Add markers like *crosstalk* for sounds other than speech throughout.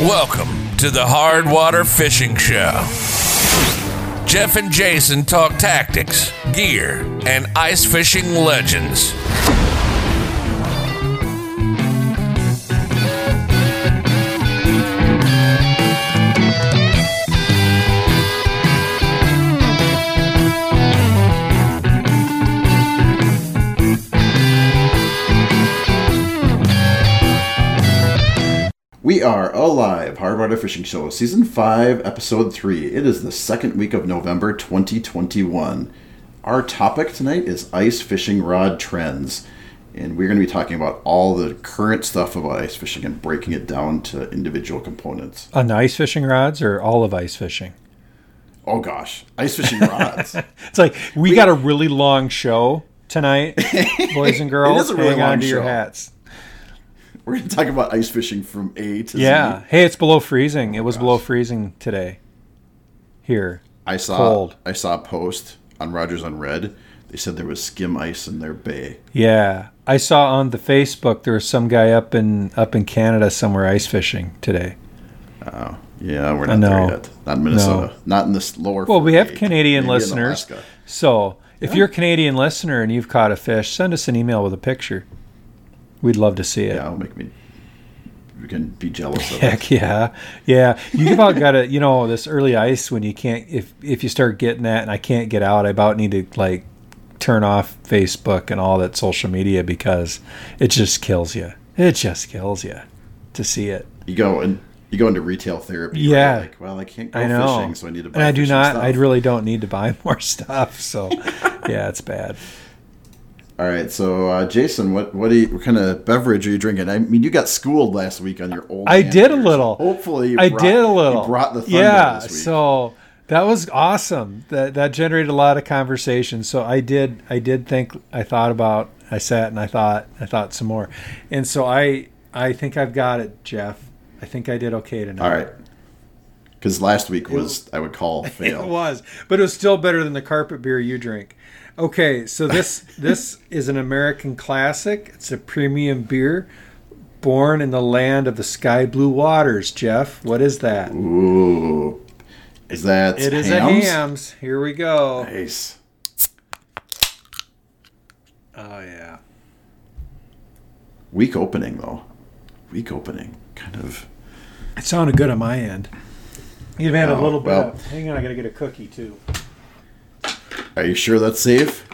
Welcome to the Hard Water Fishing Show. Jeff and Jason talk tactics, gear, and ice fishing legends. Alive, Hardwater Fishing Show, Season 5, Episode 3. It is the second week of November 2021. Our topic tonight is ice fishing rod trends, and we're going to be talking about all the current stuff about ice fishing and breaking it down to individual components. On the ice fishing rods or all of ice fishing? Oh gosh, ice fishing rods. *laughs* It's like we, got a really long show tonight, boys and girls. *laughs* It is a really Hang long on to your hats. We're going to talk about ice fishing from A to Z. Yeah. Z. Hey, it's below freezing. Oh it was gosh. below freezing today. Here. I saw Cold. I saw a post on Rogers on Red. They said there was skim ice in their bay. Yeah. I saw on the Facebook there was some guy up in up in Canada somewhere ice fishing today. Oh, yeah, we're not there yet. Not in Minnesota. Not in this lower. Well, we have 48. Canadian Maybe listeners. So if you're a Canadian listener and you've caught a fish, send us an email with a picture. We'd love to see it. Yeah, it'll make me. We can be jealous of it. Heck yeah, yeah. You about got to, you know, this early ice when you can't. If if you start getting that and I can't get out, I about need to like turn off Facebook and all that social media because it just kills you. It just kills you to see it. You go and you go into retail therapy. right? Yeah. Like, well, I can't go I know. fishing, so I need to buy. and I do not. Stuff. I really don't need to buy *laughs* more stuff. So yeah, it's bad. All right, so uh, Jason, what what, do you, what kind of beverage are you drinking? I mean, you got schooled last week on your old. I did a little. hopefully, you I brought- did a little. Brought the yeah. So that was awesome. That that generated a lot of conversation. So I did. I did think. I thought about. I sat and I thought. I thought some more. And so I. I think I've got it, Jeff. I think I did okay tonight. All right, because last week was I would call *laughs* fail. It was, but it was still better than the carpet beer you drink. Okay, so this *laughs* this is an American classic. It's a premium beer, born in the land of the sky blue waters. Jeff, what is that? Ooh, is that It is Hamm's? a Hamm's. Here we go. Nice. Oh yeah. Weak opening though. Weak opening, kind of. It sounded good on my end. You've had a Oh, little bit. well. of, hang on, I gotta get a cookie too. Are you sure that's safe?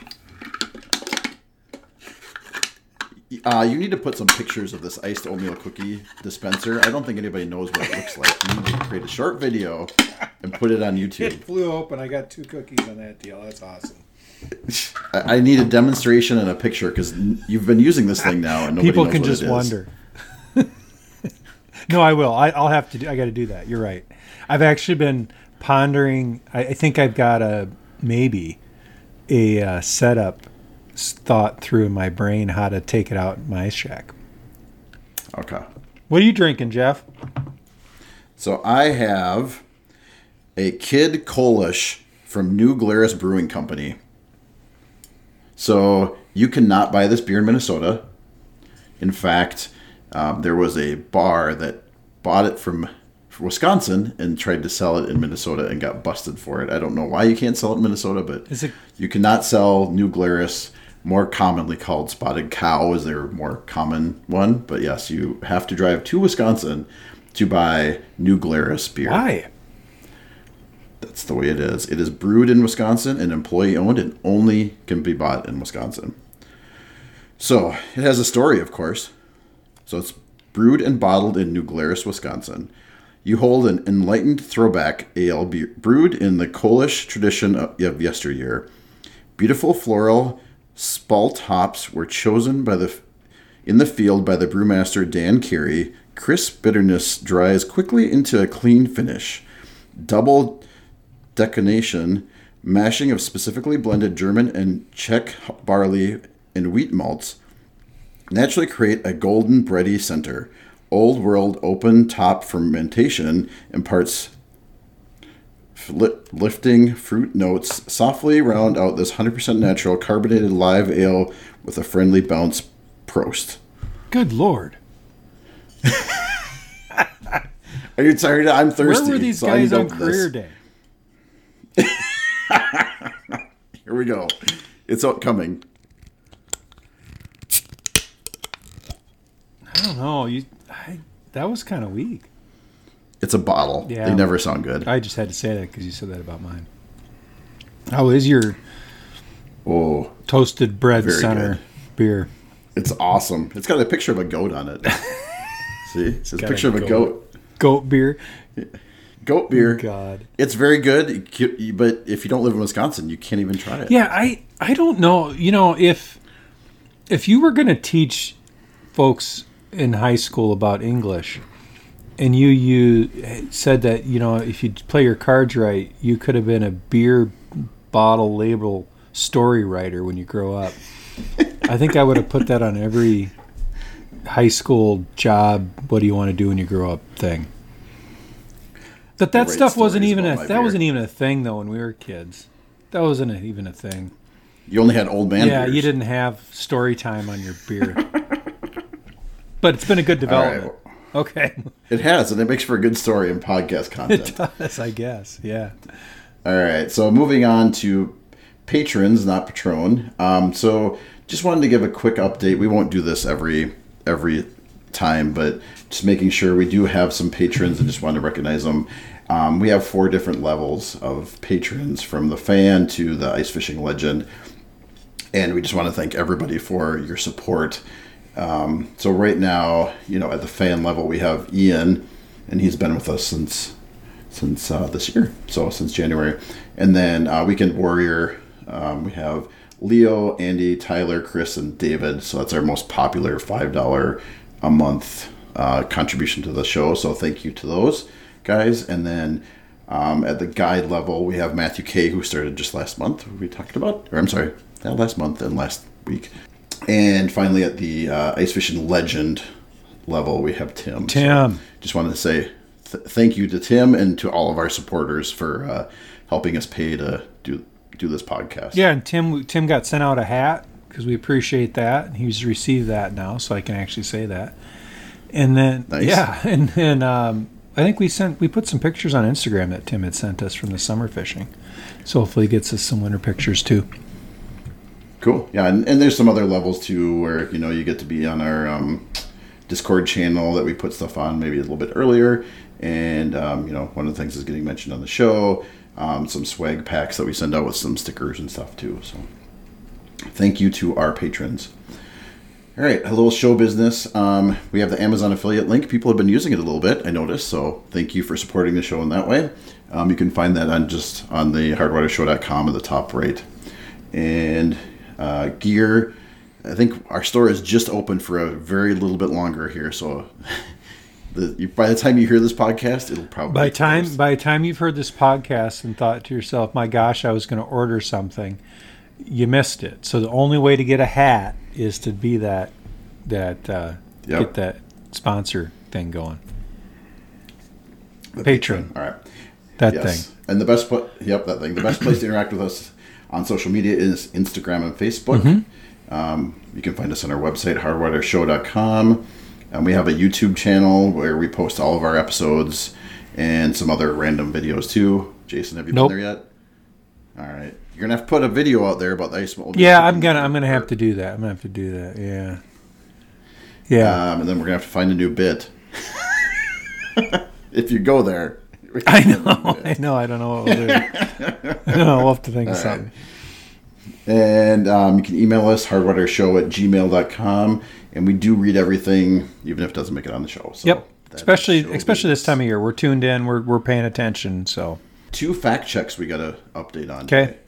Uh, you need to put some pictures of this iced oatmeal cookie dispenser. I don't think anybody knows what it looks like. You need to create a short video and put it on YouTube. *laughs* It YouTube. flew open. I got two cookies on that deal. That's awesome. *laughs* I, I need a demonstration and a picture because you've been using this thing now, and nobody knows it. People knows can what just it is. wonder. *laughs* no, I will. I, I'll have to. Do, I got to do that. You're right. I've actually been pondering. I, I think I've got a maybe a uh, setup thought through in my brain how to take it out in my ice shack. Okay. What are you drinking, Jeff? So I have a Kid Kölsch from New Glarus Brewing Company. So you cannot buy this beer in Minnesota. In fact, um, there was a bar that bought it from Wisconsin and tried to sell it in Minnesota and got busted for it. I don't know why you can't sell it in Minnesota, but it- you cannot sell New Glarus, more commonly called Spotted Cow, is their more common one. But yes, you have to drive to Wisconsin to buy New Glarus beer. Why? That's the way it is. It is brewed in Wisconsin and employee owned and only can be bought in Wisconsin. So it has a story, of course. So it's brewed and bottled in New Glarus, Wisconsin. You hold an enlightened throwback ale brewed in the Polish tradition of yesteryear. Beautiful floral spalt hops were chosen by the in the field by the brewmaster Dan Carey. Crisp bitterness dries quickly into a clean finish. Double decoction, mashing of specifically blended German and Czech barley and wheat malts naturally create a golden bready center. Old world open top fermentation imparts lifting fruit notes softly round out this 100% natural carbonated live ale with a friendly bounce prost Good lord. *laughs* Are you tired? I'm thirsty. Where were these so guys on open this. career day? *laughs* Here we go. It's upcoming. I don't know. You, I, that was kind of weak. It's a bottle. Yeah. They never sound good. I just had to say that because you said that about mine. How is your Oh, toasted bread center good. beer? it's awesome. It's got a picture of a goat on it. *laughs* See? It's a Got a picture of a goat. goat. Goat beer. Goat beer. Oh, God. It's very good, but if you don't live in Wisconsin, you can't even try it. Yeah, I I don't know. You know, if if you were going to teach folks in high school about English, and you you said that you know if you play your cards right, you could have been a beer bottle label story writer when you grow up. I think I would have put that on every high school job. What do you want to do when you grow up? Thing. But that Write stuff wasn't even a that beer. wasn't even a thing though when we were kids. That wasn't a, even a thing. You only had old man Yeah, beers. you didn't have story time on your beer. *laughs* but it's been a good All right. development. Okay. It has, and it makes for a good story and podcast *laughs* content. It does, I guess. Yeah. All right, so moving on to patrons, not Patron. Um, so just wanted to give a quick update. We won't do this every every time, but just making sure we do have some patrons and just want to recognize them. Um, we have four different levels of patrons, from the fan to the ice fishing legend, and we just want to thank everybody for your support. Um, so right now, you know, at the fan level, we have Ian, and he's been with us since since uh, this year, so since January. And then uh, Weekend Warrior, um, we have Leo, Andy, Tyler, Chris, and David. So that's our most popular five dollar a month uh, contribution to the show. So thank you to those guys. And then um, at the guide level, we have Matthew K, who started just last month. We talked about, or I'm sorry, yeah, last month and last week. And finally, at the uh, ice fishing legend level, we have Tim. So Tim. just wanted to say th- thank you to Tim and to all of our supporters for uh, helping us pay to do do this podcast. Yeah, and Tim Tim got sent out a hat because we appreciate that. and He's received that now, so I can actually say that. And then Nice. yeah, *laughs* and then um, I think we sent we put some pictures on Instagram that Tim had sent us from the summer fishing. So hopefully he gets us some winter pictures too. Cool. Yeah, and, and there's some other levels too where you know you get to be on our um, Discord channel that we put stuff on maybe a little bit earlier, and um, you know one of the things is getting mentioned on the show. Um, some swag packs that we send out with some stickers and stuff too. So thank you to our patrons. All right, a little show business. Um, we have the Amazon affiliate link. People have been using it a little bit, I noticed. So thank you for supporting the show in that way. Um, you can find that on just on the hardwatershow.com at the top right. And uh, gear, I think our store is just open for a very little bit longer here. So *laughs* the, you, by the time you hear this podcast, it'll probably By time closed. by the time you've heard this podcast and thought to yourself, "My gosh, I was going to order something," you missed it. So the only way to get a hat is to be that that uh, Yep. get that sponsor thing going. The patron. All right. That Yes. thing. And the best pla- yep, that thing. The best place to interact with us on social media is Instagram and Facebook. Mm-hmm. Um, you can find us on our website, hardwatershow.com. And we have a YouTube channel where we post all of our episodes and some other random videos too. Jason, have you Nope. been there yet? All right. You're gonna have to put a video out there about the ice mold. Yeah, I'm gonna I'm gonna have to do that. I'm gonna have to do that. Yeah. Yeah. Um, and then we're gonna have to find a new bit. *laughs* if you go there. I *laughs* know. I know. I don't know what we'll do. i *laughs* know *laughs* we'll have to think of All right. something. And um, you can email us, hardwatershow at gmail.com. And we do read everything, even if it doesn't make it on the show. So Yep. Especially especially this time of year. We're tuned in. We're we're paying attention. So Two fact checks we got to update on. okay, today.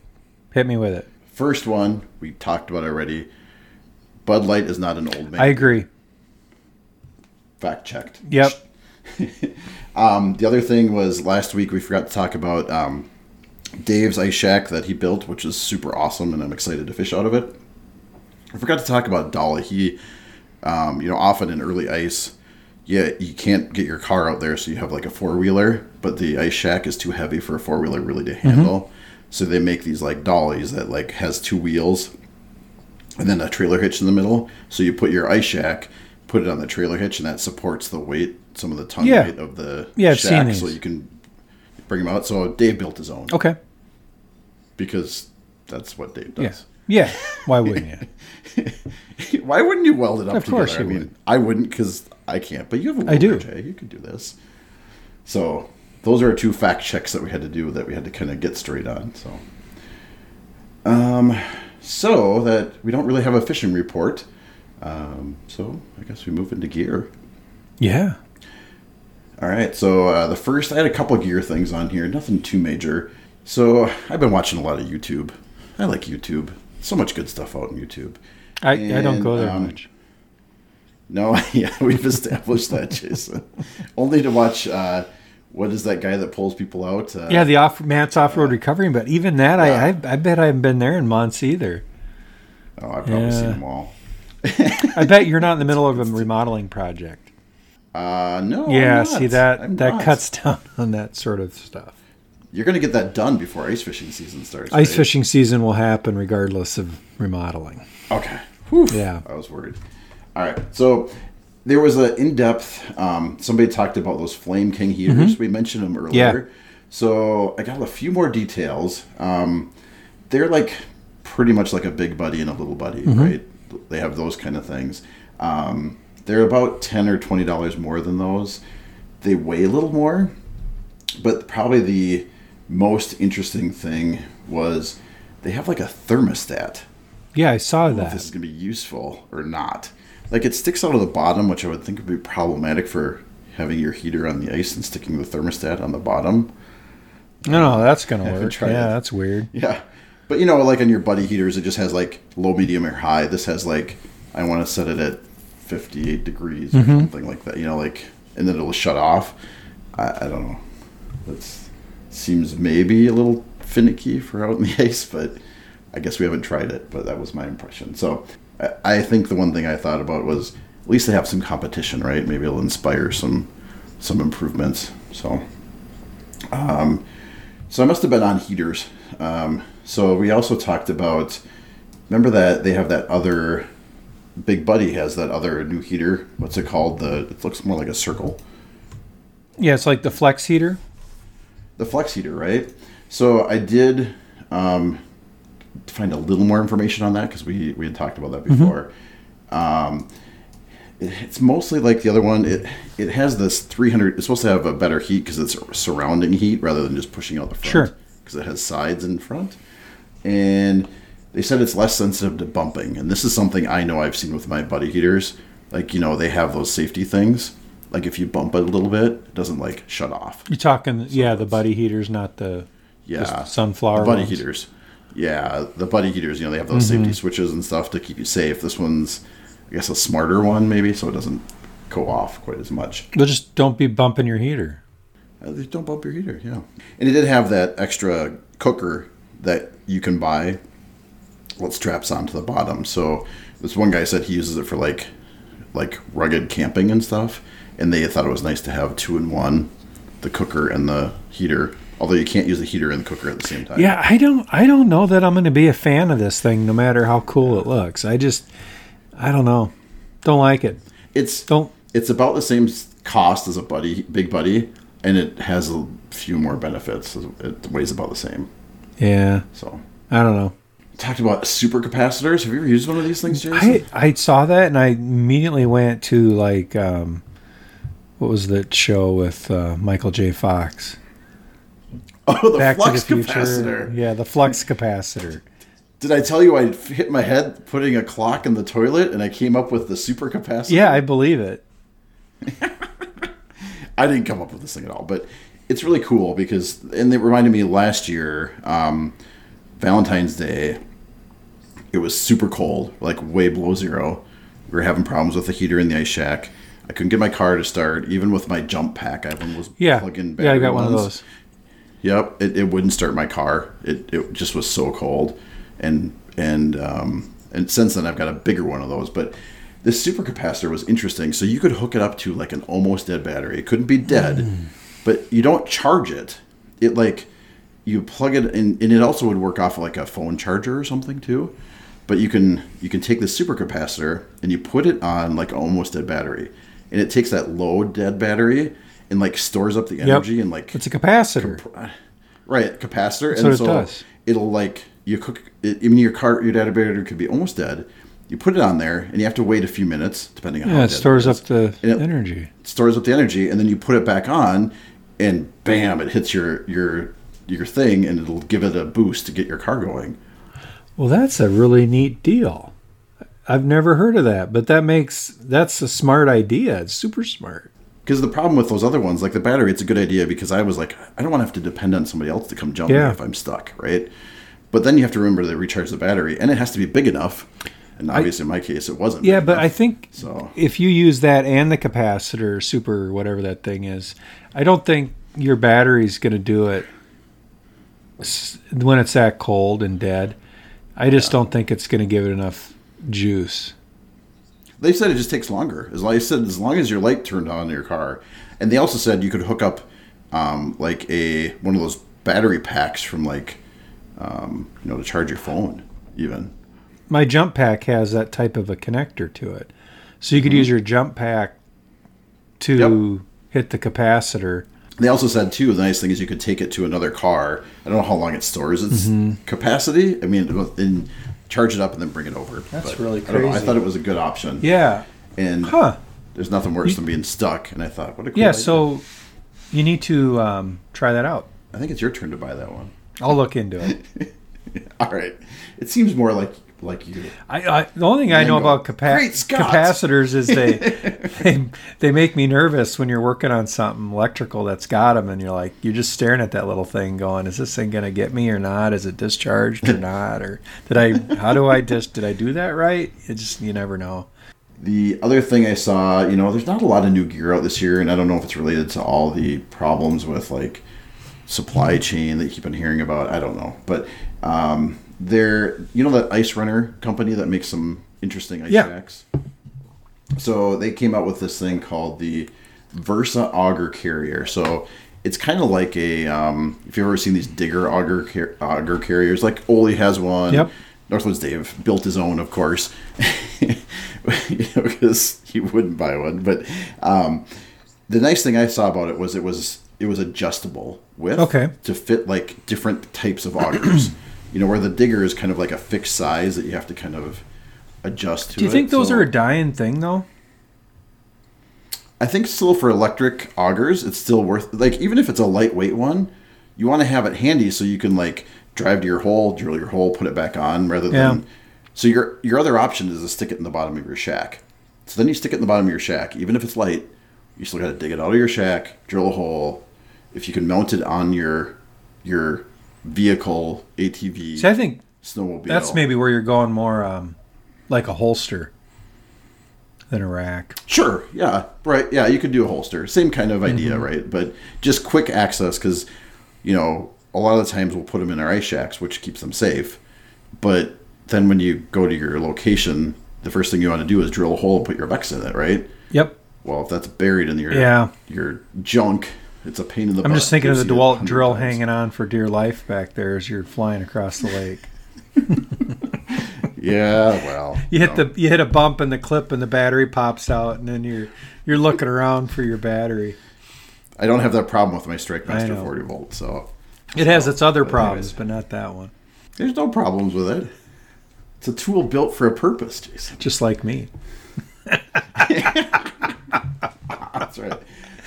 hit me with it. First one, we talked about already. Bud Light is not an old man. I agree. fact checked. Yep. Um, the other thing was last week we forgot to talk about um, Dave's ice shack that he built, which is super awesome, and I'm excited to fish out of it. I forgot to talk about Dolly. He, um, you know, often in early ice, yeah, you can't get your car out there, so you have like a four wheeler, but the ice shack is too heavy for a four wheeler really to handle. So they make these like dollies that like has two wheels and then a trailer hitch in the middle. So you put your ice shack, put it on the trailer hitch, and that supports the weight, some of the ton Yeah. weight of the Yeah, I've seen shack, these. so you can bring them out. So Dave built his own Okay. because that's what Dave does. Yeah. Why wouldn't you? *laughs* Why wouldn't you weld it up Of course together? I mean, would. I wouldn't because I can't, but you have a I do. welder, Jay. You could do this. So those are two fact checks that we had to do that we had to kind of get straight on. So, um, so that we don't really have a fishing report. Um, so I guess we move into gear. Yeah. All right. So uh, the first, I had a couple gear things on here. Nothing too major. So I've been watching a lot of YouTube. I like YouTube. So much good stuff out on YouTube. I, I don't go there um, much. No, *laughs* yeah, we've established that, Jason. Only to watch. Uh, what is that guy that pulls people out? Uh, Yeah, the off Matt's off road recovering, but even that, yeah. I, I I bet I haven't been there in months either. Oh, I've probably Yeah. seen them all. I bet you're not in the middle of a *laughs* remodeling project. Uh, no. Yeah, see that I'm that not. cuts *laughs* down on that sort of stuff. You're gonna get that done before ice fishing season starts. Ice right? fishing season will happen regardless of remodeling. Okay. Whew. Yeah. I was worried. All right. So there was an in-depth. Um, somebody talked about those Flame King heaters. We mentioned them earlier. Mm-hmm. Yeah. So I got a few more details. Um, they're like pretty much like a big buddy and a little buddy, Mm-hmm. right? They have those kind of things. Um, they're about ten or twenty dollars more than those. They weigh a little more, but probably the most interesting thing was they have like a thermostat Yeah, I saw that. if this is going to be useful or not. Like it sticks out of the bottom, which I would think would be problematic for having your heater on the ice and sticking the thermostat on the bottom. No, no, that's gonna *laughs* work. Yeah, that's weird. Yeah. But you know, like on your buddy heaters, it just has like low, medium, or high. This has like, I want to set it at 58 degrees or Mm-hmm. something like that, you know, like, and then it'll shut off. I, I don't know. That seems maybe a little finicky for out in the *laughs* ice, but I guess we haven't tried it, but that was my impression. So I, I think the one thing I thought about was at least they have some competition, right? Maybe it'll inspire some some improvements. So, um, so I must have been on heaters. Um, so we also talked about. Remember that they have that other. Big Buddy has that other new heater. What's it called? The it looks more like a circle. Yeah, it's like the flex heater. the flex heater, right? So I did um, find a little more information on that because we we had talked about that before. Um, it- it's mostly like the other one. It it has this 300. It's supposed to have a better heat because it's surrounding heat rather than just pushing out the front. Sure. Because it has sides in front, and they said it's less sensitive to bumping. And this is something I know I've seen with my buddy heaters. Like you know they have those safety things. Like if you bump it a little bit, it doesn't like shut off. You're talking, yeah, the buddy heaters, not the Yeah, just sunflower the buddy ones. heaters. Yeah, the buddy heaters. You know, they have those Mm-hmm. safety switches and stuff to keep you safe. This one's, I guess, a smarter one maybe, so it doesn't go off quite as much. Well, just don't be bumping your heater. Uh, don't bump your heater. Yeah, and it did have that extra cooker that you can buy. It straps onto the bottom. So this one guy said he uses it for like, like rugged camping and stuff, and they thought it was nice to have two in one, the cooker and the heater. Although you can't use the heater and the cooker at the same time. Yeah, I don't I don't know that I'm going to be a fan of this thing no matter how cool it looks. I just I don't know. Don't like it. It's Don't it's about the same cost as a buddy big buddy and it has a few more benefits it weighs about the same Yeah. so I don't know. Talked about super capacitors have you ever used one of these things jason I I saw that and I immediately went to like um what was that show with uh, Michael J. Fox? *laughs* oh the Back flux the capacitor Yeah, the flux capacitor. did i tell you I hit my head putting a clock in the toilet and i came up with the super capacitor Yeah, I believe it. *laughs* I didn't come up with this thing at all, but it's really cool because, and it reminded me last year, um, Valentine's Day, it was super cold, like way below zero. We were having problems with the heater in the ice shack. I couldn't get my car to start, even with my jump pack. I have one of those Yeah. plug-in Yeah, I got one of those. Yep, it, it wouldn't start my car. It, it just was so cold, and and um, and since then I've got a bigger one of those. But this supercapacitor was interesting. So you could hook it up to like an almost dead battery. It couldn't be dead, but you don't charge it. It like you plug it in, and it also would work off like a phone charger or something too. But you can you can take the supercapacitor and you put it on like almost dead battery, and it takes that low dead battery and like stores up the energy and like It's a capacitor. right capacitor, That's and what it does. it'll like you cook. It, I mean, your car your data battery could be almost dead. You put it on there, and you have to wait a few minutes, depending on how Yeah, it dead stores up the it- energy. stores up the energy, and then you put it back on, and bam, it hits your your your thing, and it'll give it a boost to get your car going. Well, that's a really neat deal. I've never heard of that, but that makes that's a smart idea. It's super smart. Because the problem with those other ones, like the battery, it's a good idea because I was like, I don't want to have to depend on somebody else to come jump Yeah. me if I'm stuck, right? But then you have to remember to recharge the battery, and it has to be big enough. And obviously, in my case, it wasn't. Yeah, big but enough. I think So- if you use that and the capacitor, super whatever that thing is, I don't think your battery's going to do it when it's that cold and dead. I just don't think it's going to give it enough juice. They said it just takes longer. As I said, as long as your light turned on in your car, and they also said you could hook up um, like a one of those battery packs from like um, you know to charge your phone even. My jump pack has that type of a connector to it. So you could Mm-hmm. use your jump pack to hit the capacitor. They also said too the nice thing is you could take it to another car. I don't know how long it stores its Mm-hmm. capacity. I mean, and charge it up and then bring it over. That's But really I, don't know, I thought it was a good option. Yeah. And Huh. there's nothing worse than being stuck. And I thought, what a cool Yeah, idea. so you need to um, try that out. I think it's your turn to buy that one. I'll look into it. *laughs* All right. It seems more like like you. I, I the only thing I know go, about capa- capacitors is they, *laughs* they they make me nervous when you're working on something electrical that's got them, and you're like you're just staring at that little thing, going, "Is this thing gonna get me or not? Is it discharged or *laughs* not? Or did I? How do I just did I do that right? It just you never know. The other thing I saw, you know, there's not a lot of new gear out this year, and I don't know if it's related to all the problems with like supply chain that you keep on hearing about. I don't know, but um, they're you know that Ice Runner company that makes some interesting ice Yeah. jacks. So they came out with this thing called the Versa Auger Carrier. So it's kind of like a um, if you've ever seen these digger auger car- auger carriers, like Ole has one. Yep. Northwoods Dave built his own, of course, *laughs* because he wouldn't buy one. But um, the nice thing I saw about it was it was it was adjustable width Okay. to fit like different types of augers. *clears throat* you know, where the digger is kind of like a fixed size that you have to kind of adjust to. Do you it. think those So- are a dying thing though? I think still for electric augers, it's still worth like even if it's a lightweight one, you want to have it handy so you can like drive to your hole, drill your hole, put it back on rather than. Yeah. So your your other option is to stick it in the bottom of your shack. So then you stick it in the bottom of your shack, even if it's light, you still got to dig it out of your shack, drill a hole. If you can mount it on your your vehicle, ATV, See, I think snowmobile. that's maybe where you're going more um, like a holster than a rack. Sure. Yeah. Right. Yeah. You could do a holster. Same kind of idea, Mm-hmm. right? But just quick access because, you know, a lot of the times we'll put them in our ice shacks, which keeps them safe. But then when you go to your location, the first thing you want to do is drill a hole and put your Vex in it, right? Yep. Well, if that's buried in your Yeah. your junk, it's a pain in the I'm just thinking of the You'll see it a DeWalt drill times. hanging on for dear life back there as you're flying across the lake. *laughs* Yeah. Well. You hit the you hit a bump and the clip and the battery pops out and then you're you're looking around for your battery. I don't have that problem with my I StrikeMaster know. 40 volt, so It has its other but problems, anyways. but not that one. there's no problems with it. It's a tool built for a purpose, Jason. Just like me. *laughs* That's right.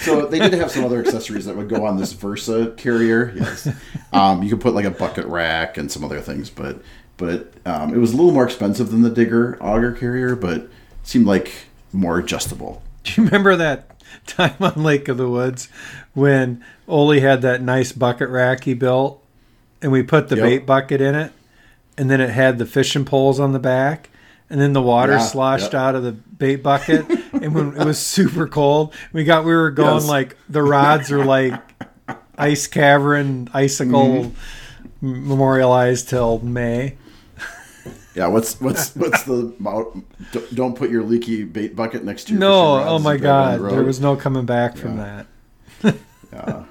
So they did have some other accessories that would go on this Versa carrier. Yes, um, you could put like a bucket rack and some other things, but but um, it was a little more expensive than the Digger auger carrier, but seemed like more adjustable. Do you remember that time on Lake of the Woods when Ole had that nice bucket rack he built and we put the Yep. bait bucket in it and then it had the fishing poles on the back and then the water Yeah, sloshed yep. out of the bait bucket and when it was super cold we got we were going Yes. like the rods are like ice cavern icicle Mm-hmm. memorialized till May. Yeah, what's what's what's the don't- don't put your leaky bait bucket next to your No, oh my you drive down god, the there was no coming back from Yeah. that. Yeah.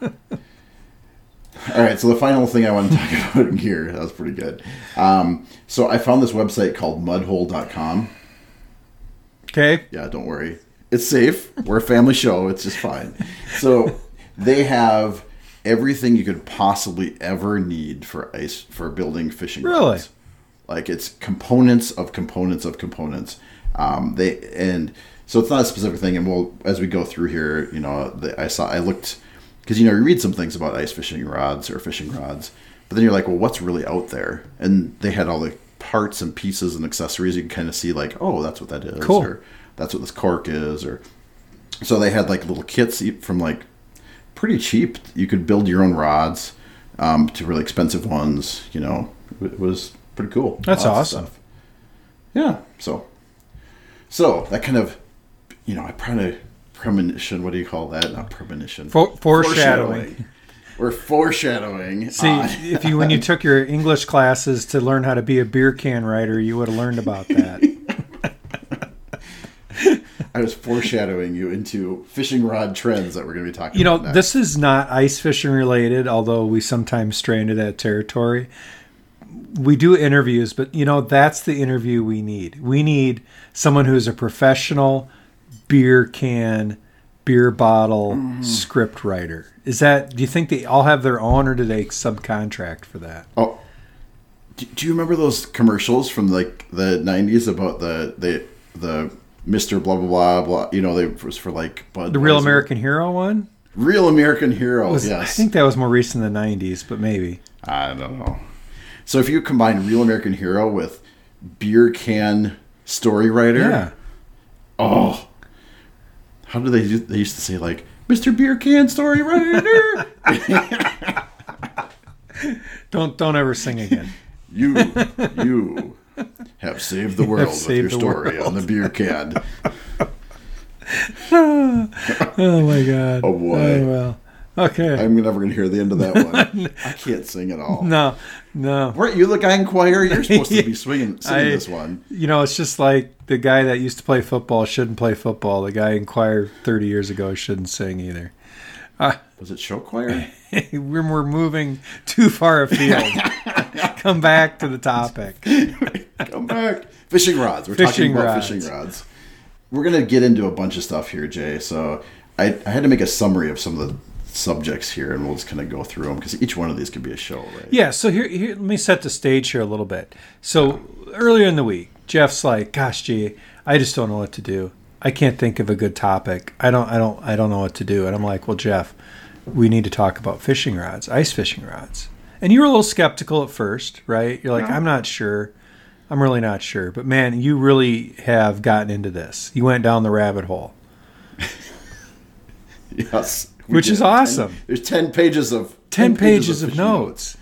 All right, so the final thing I want to talk *laughs* about in gear, that was pretty good. Um, so I found this website called mudhole.com. Okay. Yeah, don't worry. It's safe. We're a family show. It's just fine. So they have everything you could possibly ever need for ice for building fishing Really? rods. Like it's components of components of components. Um, they and so it's not a specific thing. And we'll as we go through here, you know, the, I saw I looked because you know you read some things about ice fishing rods or fishing rods, but then you're like, well, what's really out there? And they had all the parts and pieces and accessories. You can kind of see like, oh, that's what that is, Cool. or that's what this cork is, or so they had like little kits from like pretty cheap. You could build your own rods um, to really expensive ones. You know, it was pretty cool. That's Lots awesome. Yeah. So, so that kind of, you know, I probably premonition. What do you call that? Not premonition. For- foreshadowing. We're foreshadowing. See, on- if you when you took your English classes to learn how to be a beer can writer, you would have learned about that. *laughs* I was foreshadowing you into fishing rod trends that we're going to be talking. About. You know, next. this is not ice fishing related, although we sometimes stray into that territory. We do interviews, but you know, that's the interview we need. We need someone who's a professional beer can, beer bottle mm-hmm. script writer. Is that do you think they all have their own or do they subcontract for that? Oh, do, do you remember those commercials from like the '90s about the the the Mister blah blah blah blah? You know, they was for like Bud. The Real American Hero one? Real American Hero. Was, yes, I think that was more recent than the 90s, but maybe. I don't know. So if you combine Real American Hero with beer can story writer, Yeah. oh, how do they do? They used to say like Mr. Beer Can story writer. *laughs* Don't don't ever sing again. you you have saved the *laughs* world with your the story on the beer can. *laughs* Oh my god. Oh, boy. Oh well. Okay. I'm never going to hear the end of that one. *laughs* I can't sing at all. no, no. Weren't you the guy in choir? You're *laughs* supposed to be swinging, singing I- this one. You know, it's just like the guy that used to play football shouldn't play football. The guy in choir 30 years ago shouldn't sing either. Uh, Was it show choir? *laughs* we're, we're moving too far afield. Come back to the topic. Come back. Fishing rods. We're Fishing talking about rods. fishing rods. We're going to get into a bunch of stuff here, Jay. So I, I had to make a summary of some of the subjects here, and we'll just kind of go through them because each one of these could be a show, right? Yeah, so here, here, let me set the stage here a little bit. So earlier in the week, Jeff's like, "Gosh, gee, I just don't know what to do. I can't think of a good topic. I don't, I don't, I don't know what to do." And I'm like, "Well, Jeff, we need to talk about fishing rods, ice fishing rods." And you were a little skeptical at first, right? You're like, "I'm not sure. I'm really not sure." But man, you really have gotten into this. You went down the rabbit hole. *laughs* Yes. We Which is awesome. Ten- there's 10 pages of 10 pages of fishing notes.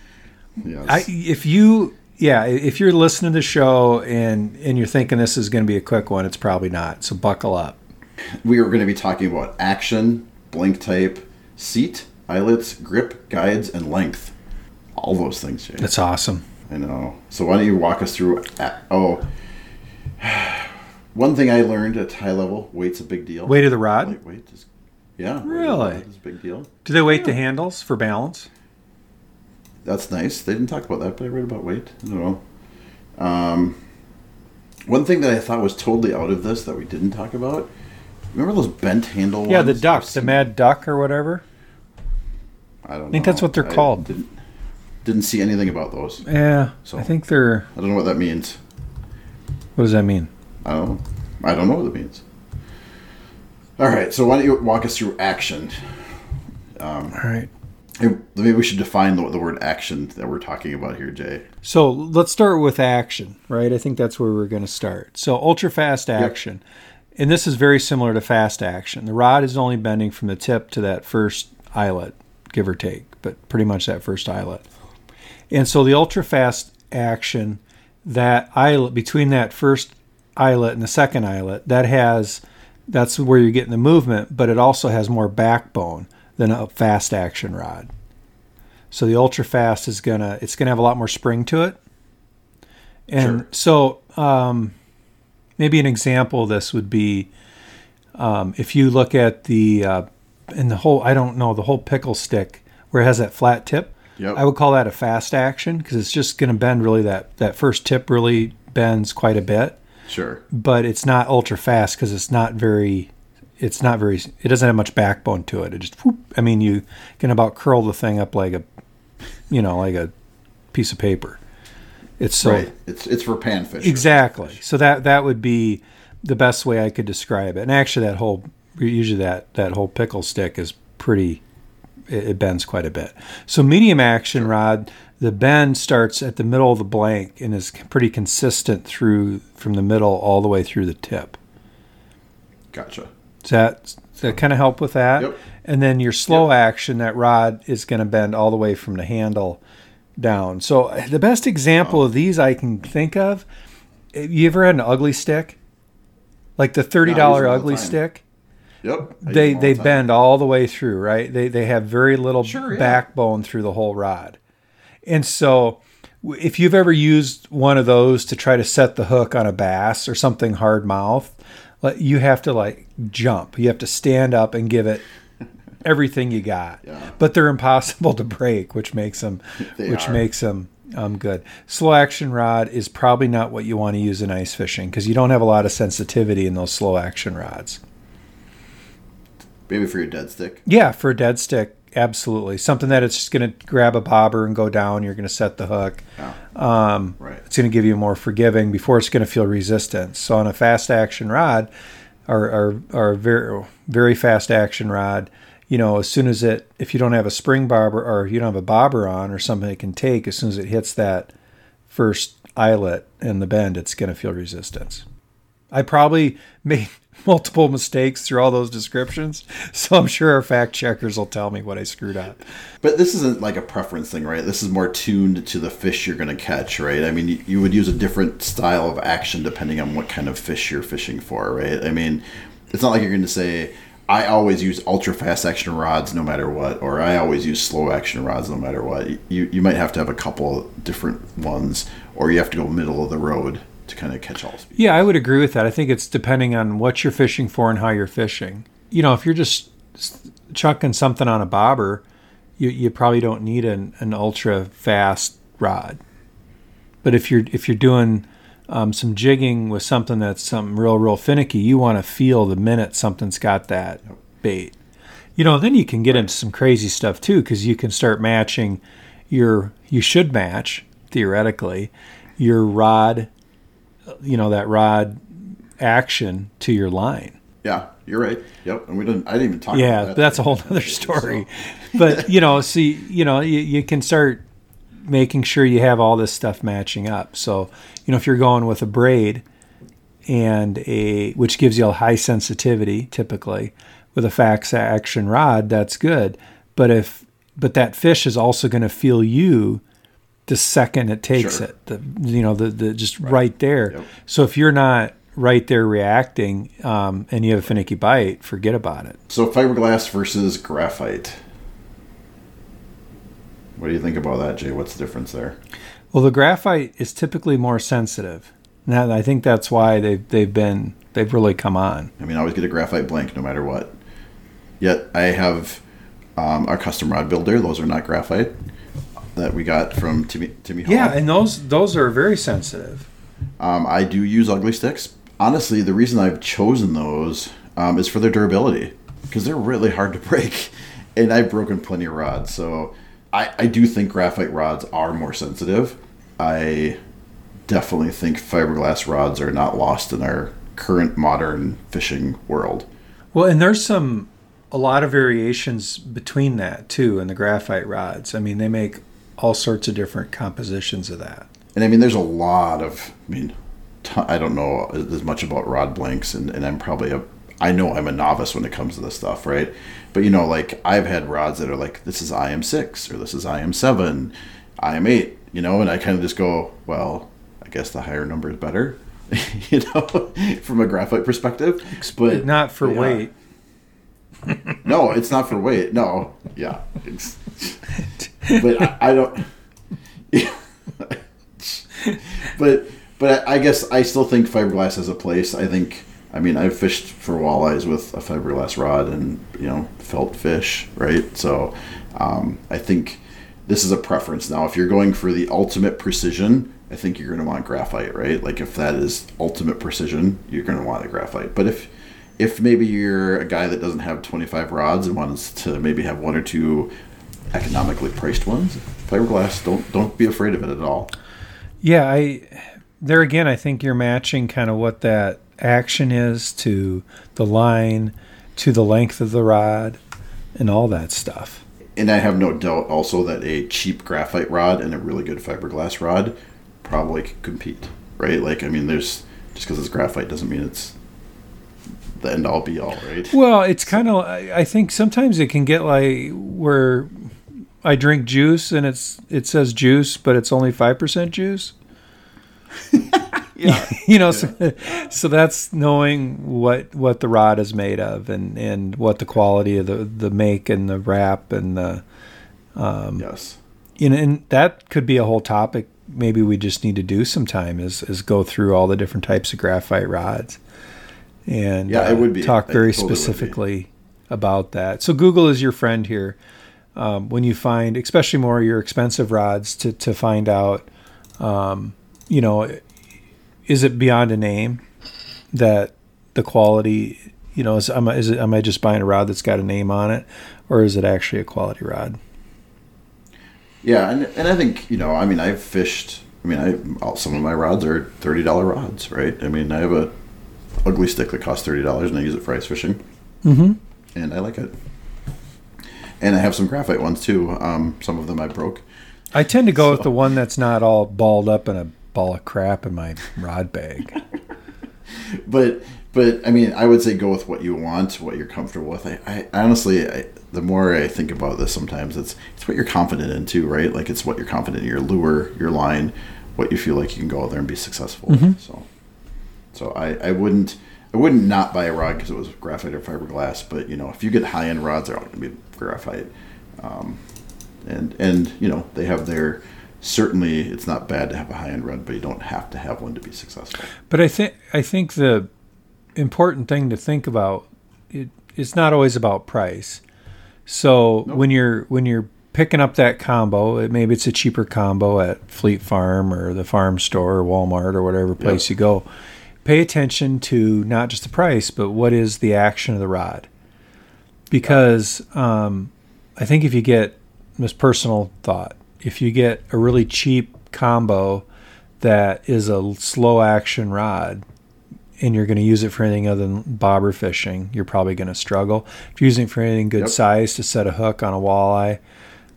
Yes. I, if you yeah if you're listening to the show and and you're thinking this is going to be a quick one it's probably not so buckle up we are going to be talking about action, blank type, seat, eyelets, grip, guides, and length. All those things, Jay. that's awesome I know. So why don't you walk us through? a- Oh, *sighs* one thing I learned at high level: weight's a big deal. weight of the rod Weight, weight is, yeah. the Really? is a big deal. do they weight the handles for balance That's nice. They didn't talk about that, but I read about weight. I don't know. Um, one thing that I thought was totally out of this that we didn't talk about. Remember those bent handle? yeah the ones? duck I've the mad duck or whatever I don't. I think that's what they're called. Didn't, didn't see anything about those. yeah So- i think they're I don't know what that means. what does that mean I don't. know. I don't know what it means. All right. So why don't you walk us through action? Um, all right Maybe we should define the, the word action that we're talking about here, Jay. so let's start with action right i think that's where we're going to start so ultra fast action and this is very similar to fast action the rod is only bending from the tip to that first eyelet give or take but pretty much that first eyelet and so the ultra fast action that eyelet between that first eyelet and the second eyelet that has that's where you're getting the movement but it also has more backbone than a fast action rod so the ultra fast is gonna it's gonna have a lot more spring to it and Sure. so um, maybe an example of this would be um, if you look at the uh, in the whole I don't know the whole pickle stick where it has that flat tip Yep. I would call that a fast action because it's just going to bend really that that first tip really bends quite a bit, Sure. but it's not ultra fast because it's not very it's not very it doesn't have much backbone to it. It just whoop, I mean you can about curl the thing up like a you know like a piece of paper. It's so right. It's it's for panfish. Exactly. So that that would be the best way I could describe it. And actually, that whole usually that that whole pickle stick is pretty. It, bends quite a bit. So medium action rod, the bend starts at the middle of the blank and is pretty consistent through from the middle all the way through the tip. Gotcha. Does that, does that kind of help with that? Yep. And then your slow action, that rod is going to bend all the way from the handle down. So uh, the best example of these I can think of, eh, you ever had an Ugly Stik? Like the thirty dollar all ugly time. stick? Yep. They they the bend all the way through, right? They they have very little Sure, yeah. backbone through the whole rod. And so if you've ever used one of those to try to set the hook on a bass or something hard mouth, like, you have to like jump. You have to stand up and give it everything you got. Yeah. But they're impossible to break, which makes them They which are. makes them um, good. Slow action rod is probably not what you want to use in ice fishing because you don't have a lot of sensitivity in those slow action rods. Maybe for your dead stick. Yeah, for a dead stick, absolutely. Something that it's just going to grab a bobber and go down. You're going to set the hook. Yeah. Um, Right. It's going to give you more forgiving before it's going to feel resistance. So on a fast action rod, or or, or a very very fast action rod, you know, as soon as it, if you don't have a spring bobber or you don't have a bobber on or something it can take, as soon as it hits that first eyelet in the bend, it's going to feel resistance. I probably *laughs* made *laughs* multiple mistakes through all those descriptions, so I'm sure our fact checkers will tell me what I screwed up. But this isn't like a preference thing, right? This is more tuned to the fish you're going to catch, right? I mean, you, would use a different style of action depending on what kind of fish you're fishing for, right? I mean, it's not like you're going to say, I always use ultra fast action rods no matter what, or I always use slow action rods no matter what. You, you might have to have a couple different ones, or you have to go middle of the road to kind of catch all speed. Yeah, I would agree with that. I think it's depending on what you're fishing for and how you're fishing. You know, if you're just chucking something on a bobber, you, you probably don't need an, an ultra fast rod. But if you're if you're doing um, some jigging with something that's something real real finicky, you want to feel the minute something's got that bait. You know, then you can get into some crazy stuff too, because you can start matching your. You should match theoretically your rod you know that rod action to your line. Yeah, you're right. Yep. And we didn't, I didn't even talk Yeah, about that. that's a whole other story. but you know, *laughs* see, you know, you, you can start making sure you have all this stuff matching up. So, you know, if you're going with a braid and a which gives you a high sensitivity typically with a fast action rod, that's good. But if but that fish is also going to feel you the second it takes Sure. it. The you know the the just right, there. Yep. So if you're not right there reacting um, and you have a finicky bite, forget about it. So fiberglass versus graphite. What do you think about that, Jay? What's the difference there? Well, the graphite is typically more sensitive. Now, I think that's why they've they've been they've really come on. I mean, I always get a graphite blank no matter what. Yet I have um, our custom rod builder. Those are not graphite that we got from Timmy Timmy Hall. Yeah, and those those are very sensitive. Um, I do use Ugly Stiks. Honestly, the reason I've chosen those um, is for their durability because they're really hard to break, *laughs* and I've broken plenty of rods. So I, I do think graphite rods are more sensitive. I definitely think fiberglass rods are not lost in our current modern fishing world. Well, and there's some a lot of variations between that too in the graphite rods. I mean, they make all sorts of different compositions of that. And I mean, there's a lot of, I mean, t- I don't know as much about rod blanks, and, and I'm probably a, I know I'm a novice when it comes to this stuff, right? But you know, like I've had rods that are like, this is IM6 or this is IM7, IM8, you know, and I kind of just go, well, I guess the higher number is better, *laughs* you know, *laughs* from a graphite perspective. But Not for yeah. weight. *laughs* No, it's not for weight. No, yeah. But I, I don't. but but I, guess I still think fiberglass has a place. I think. I mean, I've fished for walleyes with a fiberglass rod and you know felt fish, right? So um, I think this is a preference. Now, if you're going for the ultimate precision, I think you're going to want graphite, right? Like if that is ultimate precision, you're going to want a graphite. But if if maybe you're a guy that doesn't have 25 rods and wants to maybe have one or two economically priced ones, fiberglass, don't don't be afraid of it at all. Yeah, I there again, I think you're matching kind of what that action is to the line, to the length of the rod, and all that stuff. And I have no doubt also that a cheap graphite rod and a really good fiberglass rod probably could compete, right? Like, I mean, there's just because it's graphite doesn't mean it's the end all be all, right? Well, it's kind of. I think sometimes it can get like where I drink juice and it's it says juice, but it's only five percent juice. *laughs* yeah. *laughs* you know, so, so that's knowing what what the rod is made of and and what the quality of the the make and the wrap and the yes. you know, and that could be a whole topic. Maybe we just need to do sometime is is go through all the different types of graphite rods, and Yeah, it uh, would be. talk It very totally specifically about that. So Google is your friend here. Um, when you find, especially more your expensive rods, to to find out, um, you know, is it beyond a name that the quality, you know, is am I, is it am I just buying a rod that's got a name on it, or is it actually a quality rod? Yeah, and, and I think you know, I mean, I've fished. I mean, I some of my rods are thirty dollar rods, right? I mean, I have a Ugly Stik that costs thirty dollars, and I use it for ice fishing, Mm-hmm. and I like it. And I have some graphite ones too. Um, some of them I broke. I tend to go with the one that's not all balled up in a ball of crap in my rod bag. *laughs* but but I mean, I would say go with what you want, what you're comfortable with. I, I honestly, I, the more I think about this, sometimes it's it's what you're confident in too, right? Like it's what you're confident in your lure, your line, what you feel like you can go out there and be successful. with. So, so I, I wouldn't I wouldn't not buy a rod because it was graphite or fiberglass. But you know, if you get high end rods, they're all going to be graphite. Um, and and you know they have their certainly it's not bad to have a high end rod, but you don't have to have one to be successful. But I think I think the important thing to think about it, it's not always about price. So Nope. when you're when you're picking up that combo, it, maybe it's a cheaper combo at Fleet Farm or the farm store or Walmart or whatever place you go. Pay attention to not just the price, but what is the action of the rod. Because um, I think if you get this personal thought, if you get a really cheap combo that is a slow action rod and you're going to use it for anything other than bobber fishing, you're probably going to struggle. If you're using it for anything good Yep. size to set a hook on a walleye,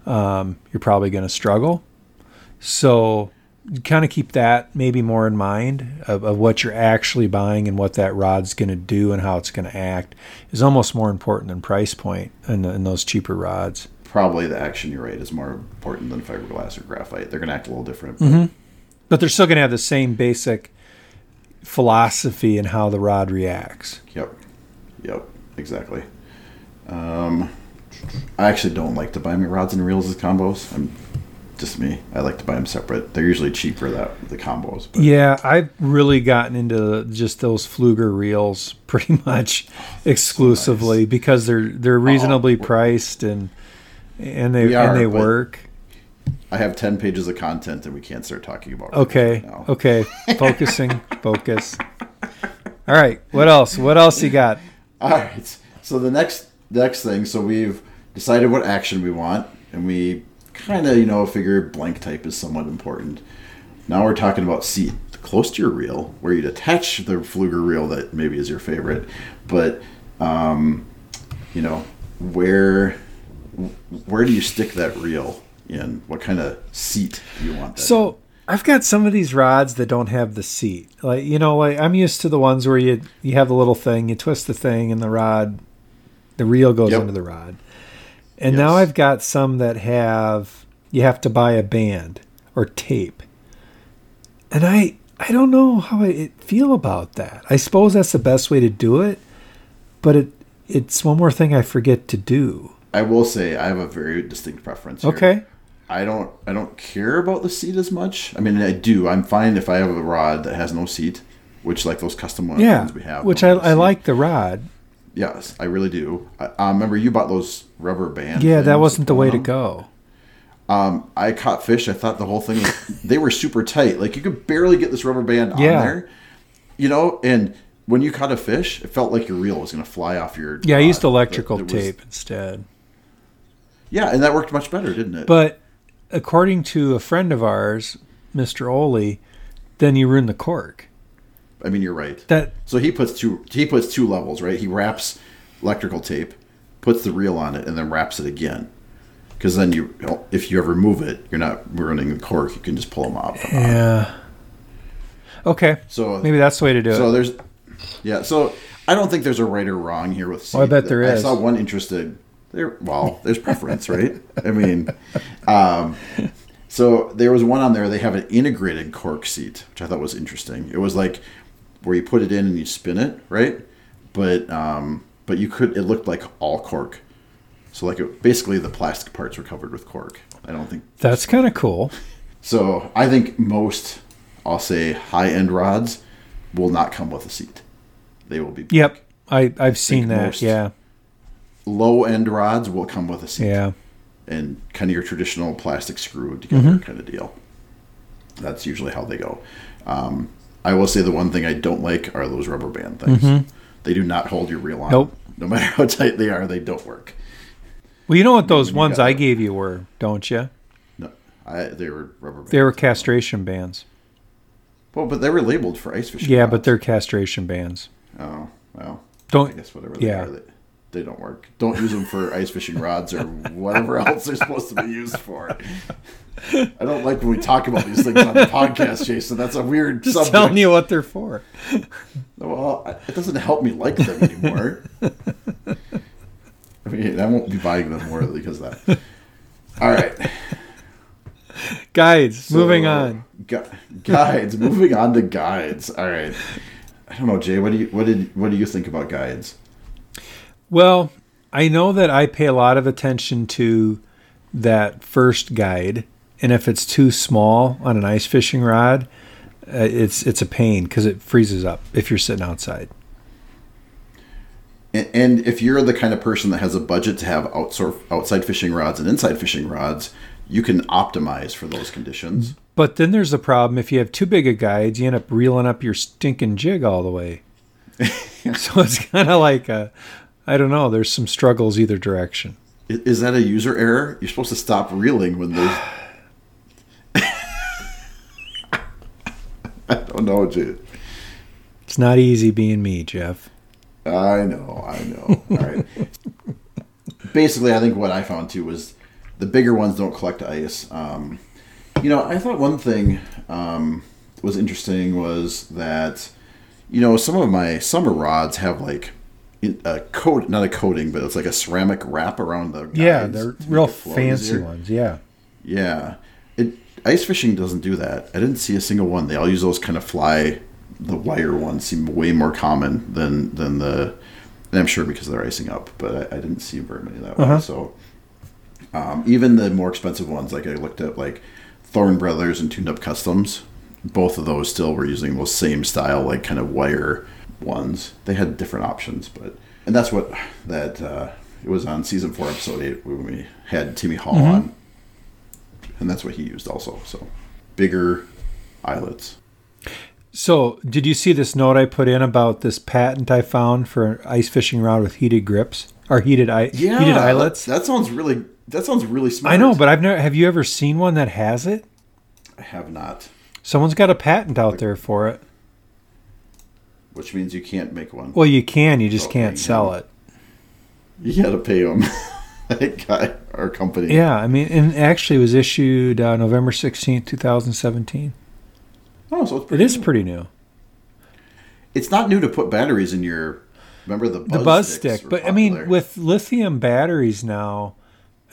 um, you're probably going to struggle. So kind of keep that maybe more in mind of, of what you're actually buying and what that rod's going to do and how it's going to act is almost more important than price point in, in those cheaper rods. probably the action you rate is more important than fiberglass or graphite. They're going to act a little different. but Mm-hmm. But they're still going to have the same basic philosophy and how the rod reacts. Yep. Yep. Exactly. Um, I actually don't like to buy my rods and reels as combos. I'm just me. I like to buy them separate. They're usually cheaper that the combos. But Yeah, I've really gotten into just those Pflueger reels pretty *laughs* much oh, exclusively because they're they're oh, reasonably priced and and they are, and they work. I have ten pages of content, and we can't start talking about. Okay, right okay, *laughs* focusing, focus. All right, what else? What else you got? All right. So the next next thing, so we've decided what action we want, and we kind of you know figure blank type is somewhat important. Now we're talking about seat close to your reel, where you'd attach the Pflueger reel that maybe is your favorite, but um, you know where where do you stick that reel in? What kind of seat do you want? That So I've got some of these rods that don't have the seat. Like you know, like I'm used to the ones where you you have the little thing, you twist the thing, and the rod, the reel goes Yep. into the rod. And now I've got some that have you have to buy a band or tape. And I I don't know how I feel about that. I suppose that's the best way to do it, but it it's one more thing I forget to do. I will say I have a very distinct preference. Here. Okay. I don't I don't care about the seat as much. I mean, I do. I'm fine if I have a rod that has no seat, which like those custom ones Yeah, we have. which I, don't have a I like the rod. Yes, I really do. I, I remember you bought those rubber bands. Yeah, that wasn't the way to go. Um, I caught fish. I thought the whole thing was, *laughs* they were super tight. Like you could barely get this rubber band on Yeah. there, you know. And when you caught a fish, it felt like your reel was going to fly off your. Yeah, I used electrical it was- tape instead. Yeah, and that worked much better, didn't it? But according to a friend of ours, Mr. Oli, then you ruin the cork. I mean, you're right. That So he puts two. He puts two levels, right? He wraps electrical tape, puts the reel on it, and then wraps it again. Because then you, if you ever move it, you're not ruining the cork. You can just pull them off. yeah. Okay, So maybe that's the way to do So it. So there's, yeah. So I don't think there's a right or wrong here with. Oh, I bet there I is. saw one interested. There, well, there's preference, right? I mean, um, so there was one on there. They have an integrated cork seat, which I thought was interesting. It was like where you put it in and you spin it, right? But um, but you could. It looked like all cork. So like it, basically the plastic parts were covered with cork. I don't think That's kind of cool. so. I think most, I'll say, high end rods will not come with a seat. They will be Yep, I I've seen that. Yeah, low end rods will come with a seat yeah. and kind of your traditional plastic screw together Mm-hmm. kind of deal. That's usually how they go. Um, I will say the one thing I don't like are those rubber band things. They do not hold your reel on. Mm-hmm. Nope. No matter how tight they are, they don't work. Well, you know what those ones I gave you were, don't you? No, I, they were rubber bands. They were castration bands. well, but they were labeled for ice fishing. Yeah, rods. but they're castration bands. oh well. Don't. guess whatever they Yeah. are, they, they don't work. Don't use them for ice fishing rods or whatever *laughs* else they're supposed to be used for. I don't like when we talk about these things on the podcast, Jason. That's a weird Just subject. telling you what they're for. Well, it doesn't help me like them anymore. I mean, I won't be buying them more because of that. All right. Guides. so, moving uh, on. gu- guides. moving on to guides. All right. I don't know, Jay. What do you what did what do you think about guides? Well, I know that I pay a lot of attention to that first guide, and if it's too small on an ice fishing rod, uh, it's it's a pain because it freezes up if you're sitting outside. And, and if you're the kind of person that has a budget to have outsor- outside fishing rods and inside fishing rods, you can optimize for those conditions. But then there's the problem if you have too big a guide, you end up reeling up your stinking jig all the way. *laughs* so it's kind of like a, I don't know. There's some struggles either direction. Is that a user error? You're supposed to stop reeling when there's. *sighs* *laughs* I don't know, Jay. It's not easy being me, Jeff. I know, I know. All right. *laughs* Basically, I think what I found too was the bigger ones don't collect ice. Um, you know, I thought one thing um, was interesting was that, you know, some of my summer rods have like a coat, not a coating, but it's like a ceramic wrap around the. Yeah, they're real fancy easier. ones. Yeah. Yeah, it ice fishing doesn't do that. I didn't see a single one. They all use those kind of fly. The wire ones seem way more common than than the. And I'm sure because they're icing up, but I, I didn't see very many that way. So, um, even the more expensive ones, like I looked at, like Thorne Brothers and Tuned Up Customs, both of those still were using those same style, like kind of wire ones. They had different options, but and that's what that uh, it was on season four, episode eight, when we had Timmy Hall on and that's what he used also. So bigger eyelets. So, did you see this note I put in about this patent I found for ice fishing rod with heated grips or heated eye, heated eyelets? That, that sounds really. That sounds really smart. I know, but I've never. Have you ever seen one that has it? I have not. Someone's got a patent out there for it. Which means you can't make one. Well, you can, you just can't sell it. You *laughs* got to pay them. that guy, our company. Yeah, I mean, and actually, it was issued uh, November sixteenth, two thousand seventeen. Oh, so it's It pretty is pretty new. It's not new to put batteries in your. Remember the buzz the buzz stick, but I mean, with lithium batteries now,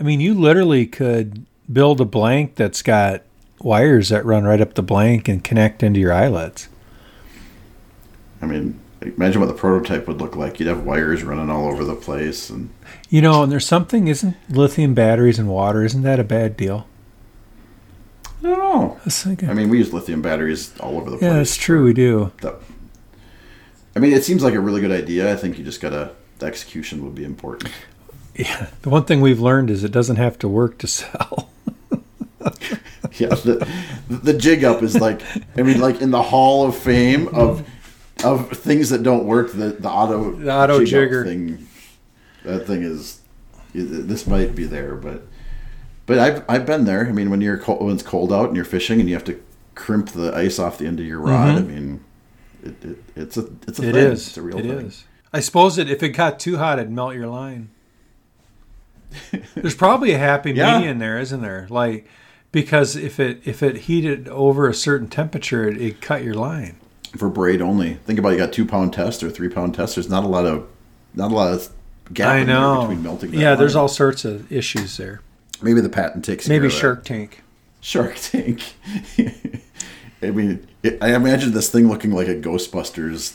I mean, you literally could build a blank that's got wires that run right up the blank and connect into your eyelets. I mean, imagine what the prototype would look like. You'd have wires running all over the place, and You know, and there's something, isn't lithium batteries and water, isn't that a bad deal? I don't know. I thinking, I mean, we use lithium batteries all over the place. yeah, that's true, we do. that I mean, it seems like a really good idea. I think you just gotta the execution would be important. *laughs* Yeah, the one thing we've learned is it doesn't have to work to sell. *laughs* yeah, the, the jig up is like, I mean, like in the Hall of Fame of of things that don't work. The the auto The auto jig jigger. thing, that thing is. This might be there, but but I've I've been there. I mean, when you're cold, when it's cold out and you're fishing and you have to crimp the ice off the end of your rod. I mean, it, it it's a it's a Mm-hmm. It thing. is. It's a real It thing. is. I suppose that if it got too hot, it'd melt your line. *laughs* There's probably a happy Yeah. medium there, isn't there? Like because if it if it heated over a certain temperature, it, it cut your line. For braid only. Think about it, you got two pound test or three pound test. There's not a lot of not a lot of gap I know. between melting. Yeah, there's all sorts of issues there. maybe the patent takes Maybe. Shark Tank. Shark Tank. *laughs* I mean, it, I imagine this thing looking like a Ghostbusters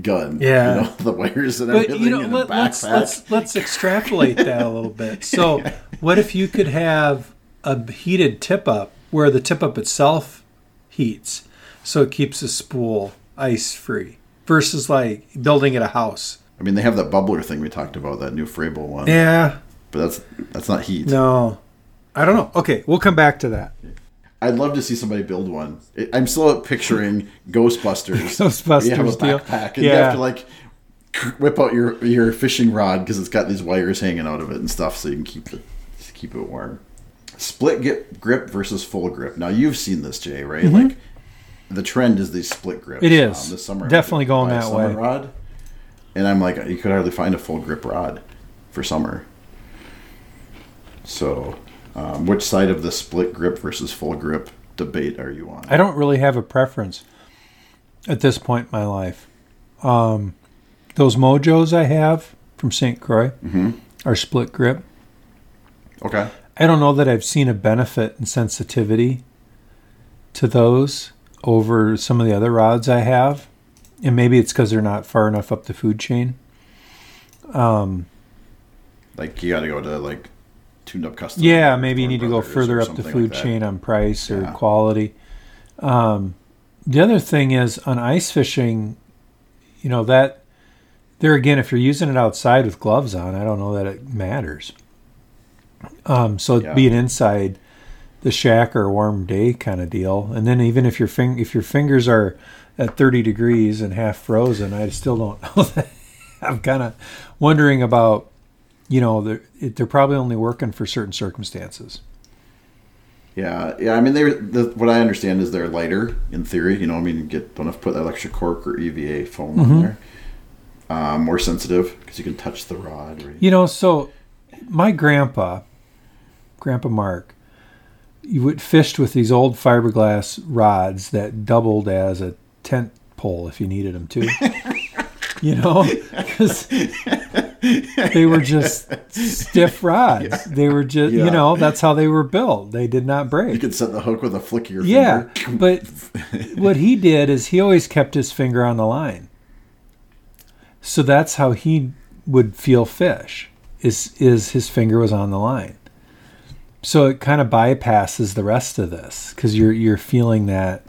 gun. Yeah. you know, *laughs* the wires and But everything you know, in a let, let's let's let's extrapolate that a little bit. *laughs* So, what if you could have a heated tip up where the tip up itself heats, so it keeps the spool ice free, versus like building at a house. I mean, they have that bubbler thing we talked about, that new Frabill one. Yeah, But that's that's not heat. no, I don't know. Okay, we'll come back to that. I'd love to see somebody build one. I'm still picturing *laughs* Ghostbusters. *laughs* Ghostbusters You have a deal. backpack and you Yeah. have to like whip out your your fishing rod because it's got these wires hanging out of it and stuff, so you can keep it keep it warm. Split grip, grip versus full grip. Now you've seen this, Jay, right? Mm-hmm. Like the trend is these split grips. Mm-hmm. It is. this summer, Definitely going that way. Rod, and I'm like, you could hardly find a full grip rod for summer. So, um, which side of the split grip versus full grip debate are you on? I don't really have a preference at this point in my life. Um, those mojos I have from St. Croix are split grip. Okay. I don't know that I've seen a benefit in sensitivity to those over some of the other rods I have. And maybe it's because they're not far enough up the food chain. Um, Like you got to go to like tuned up custom. Yeah, maybe you need to go further up the food like chain on price or Yeah. quality. Um, the other thing is on ice fishing, you know, that there again, if you're using it outside with gloves on, I don't know that it matters. Um, so Yeah. being inside the shack or a warm day kind of deal, and then even if your fing- if your fingers are at 30 degrees and half frozen, I still don't know *laughs* that. I'm kind of wondering about, you know, they're, it- they're probably only working for certain circumstances. Yeah, yeah. I mean, they the, what I understand is they're lighter in theory. You know, I mean, you get don't have to put that extra cork or EVA foam Mm-hmm. on there. Um, more sensitive because you can touch the rod. Right? You know, so my grandpa, Grandpa Mark, you would fished with these old fiberglass rods that doubled as a tent pole if you needed them to. *laughs* you know, because they were just stiff rods. They were just, Yeah. you know, that's how they were built. They did not break. You could set the hook with a flick of your Yeah, finger. but what he did is he always kept his finger on the line. So that's how he would feel fish. Is is his finger was on the line. So it kind of bypasses the rest of this because you're you're feeling that,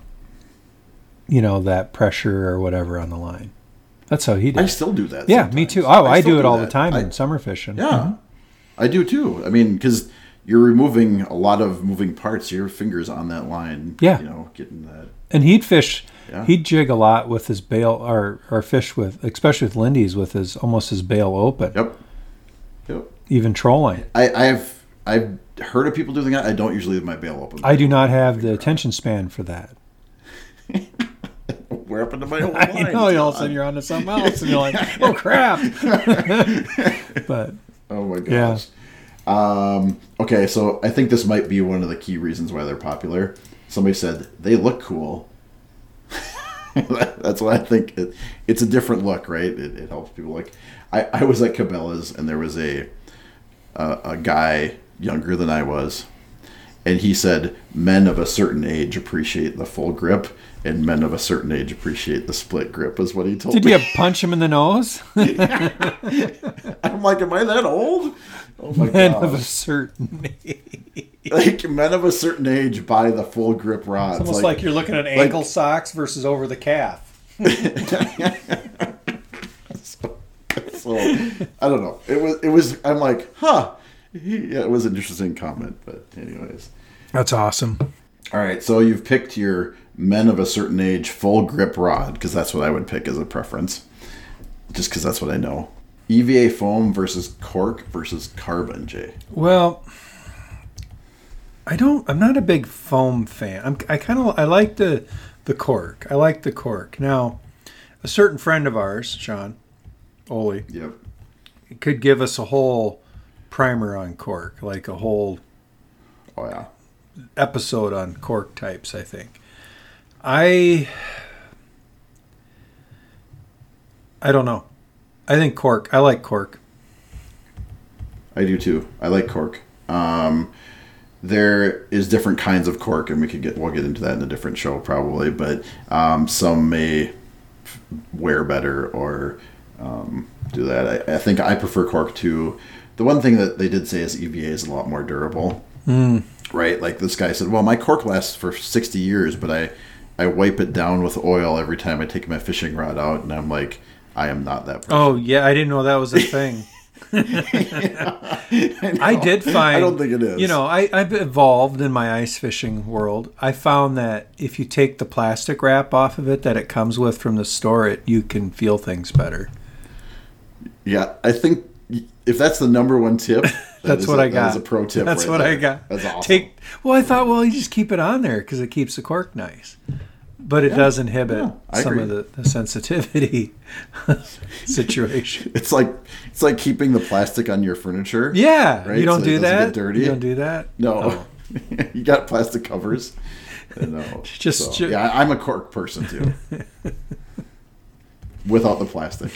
you know, that pressure or whatever on the line. That's how he did. I still do that. yeah, me too. Oh, I, still do it all the time I- in summer fishing. Yeah, mm-hmm. I do too. I mean, because you're removing a lot of moving parts. Your fingers on that line. Yeah. you know, getting that. And he'd fish, Yeah. he'd jig a lot with his bail, or or fish with, especially with Lindy's, with his almost his bail open, Yep. Yep. even trolling. I, I've I've heard of people doing that. I don't usually leave my bail open. I do not have the attention span for that. *laughs* We're up into my *laughs* whole I line. know, all of a sudden you're onto something else, and you're like, *laughs* oh crap. but Oh my Yeah. gosh. Um, okay, so I think this might be one of the key reasons why they're popular. Somebody said they look cool. That's why I think it, it's a different look, right? It, it helps people. Like I, I was at Cabela's and there was a a, a guy younger than I was, and he said men of a certain age appreciate the full grip, and men of a certain age appreciate the split grip. Is what he told did me. Did you punch him in the nose? *laughs* I'm like, am I that old? Oh my Men god! of a certain *laughs* age. like men of a certain age buy the full grip rods. Almost like, you're looking at ankle socks versus over the calf. *laughs* so, I don't know. It was it was. I'm like, huh. He- *laughs* Yeah, it was an interesting comment, but anyways. That's awesome. All right, so you've picked your men of a certain age full grip rod because that's what I would pick as a preference, just because that's what I know. EVA foam versus cork versus carbon, Jay. Well, I don't. I'm not a big foam fan. I'm, I kind of. I like the the cork. I like the cork. Now, a certain friend of ours, Sean Ole, Yep. could give us a whole primer on cork, like a whole Oh yeah. episode on cork types. I think. I. I don't know. I think cork. I like cork. I do too. I like cork. Um, there is different kinds of cork, and we could get we'll get into that in a different show probably. But um, some may wear better or um, do that. I, I think I prefer cork too. The one thing that they did say is EVA is a lot more durable. Hmm. Right? Like this guy said, well, my cork lasts for sixty years, but I I wipe it down with oil every time I take my fishing rod out, and I'm like, I am not that. Person. Oh yeah, I didn't know that was a thing. *laughs* *laughs* I did find. I don't think it is. You know, I, I've evolved in my ice fishing world. I found that if you take the plastic wrap off of it that it comes with from the store, it you can feel things better. Yeah, I think if that's the number one tip, *laughs* that That's what a- I got. That is a pro tip. That's right what there. I got. That's awesome. Take. Well, I thought, well, you just keep it on there because it keeps the cork nice, but it does inhibit Yeah, some agree. of the, the sensitivity *laughs* situation. it's like it's like keeping the plastic on your furniture. Yeah, Right, you don't so do that. dirty? You don't do that. No, Oh. *laughs* you got plastic covers. No, Just- so, ju- yeah, I'm a cork person too. Without the plastic.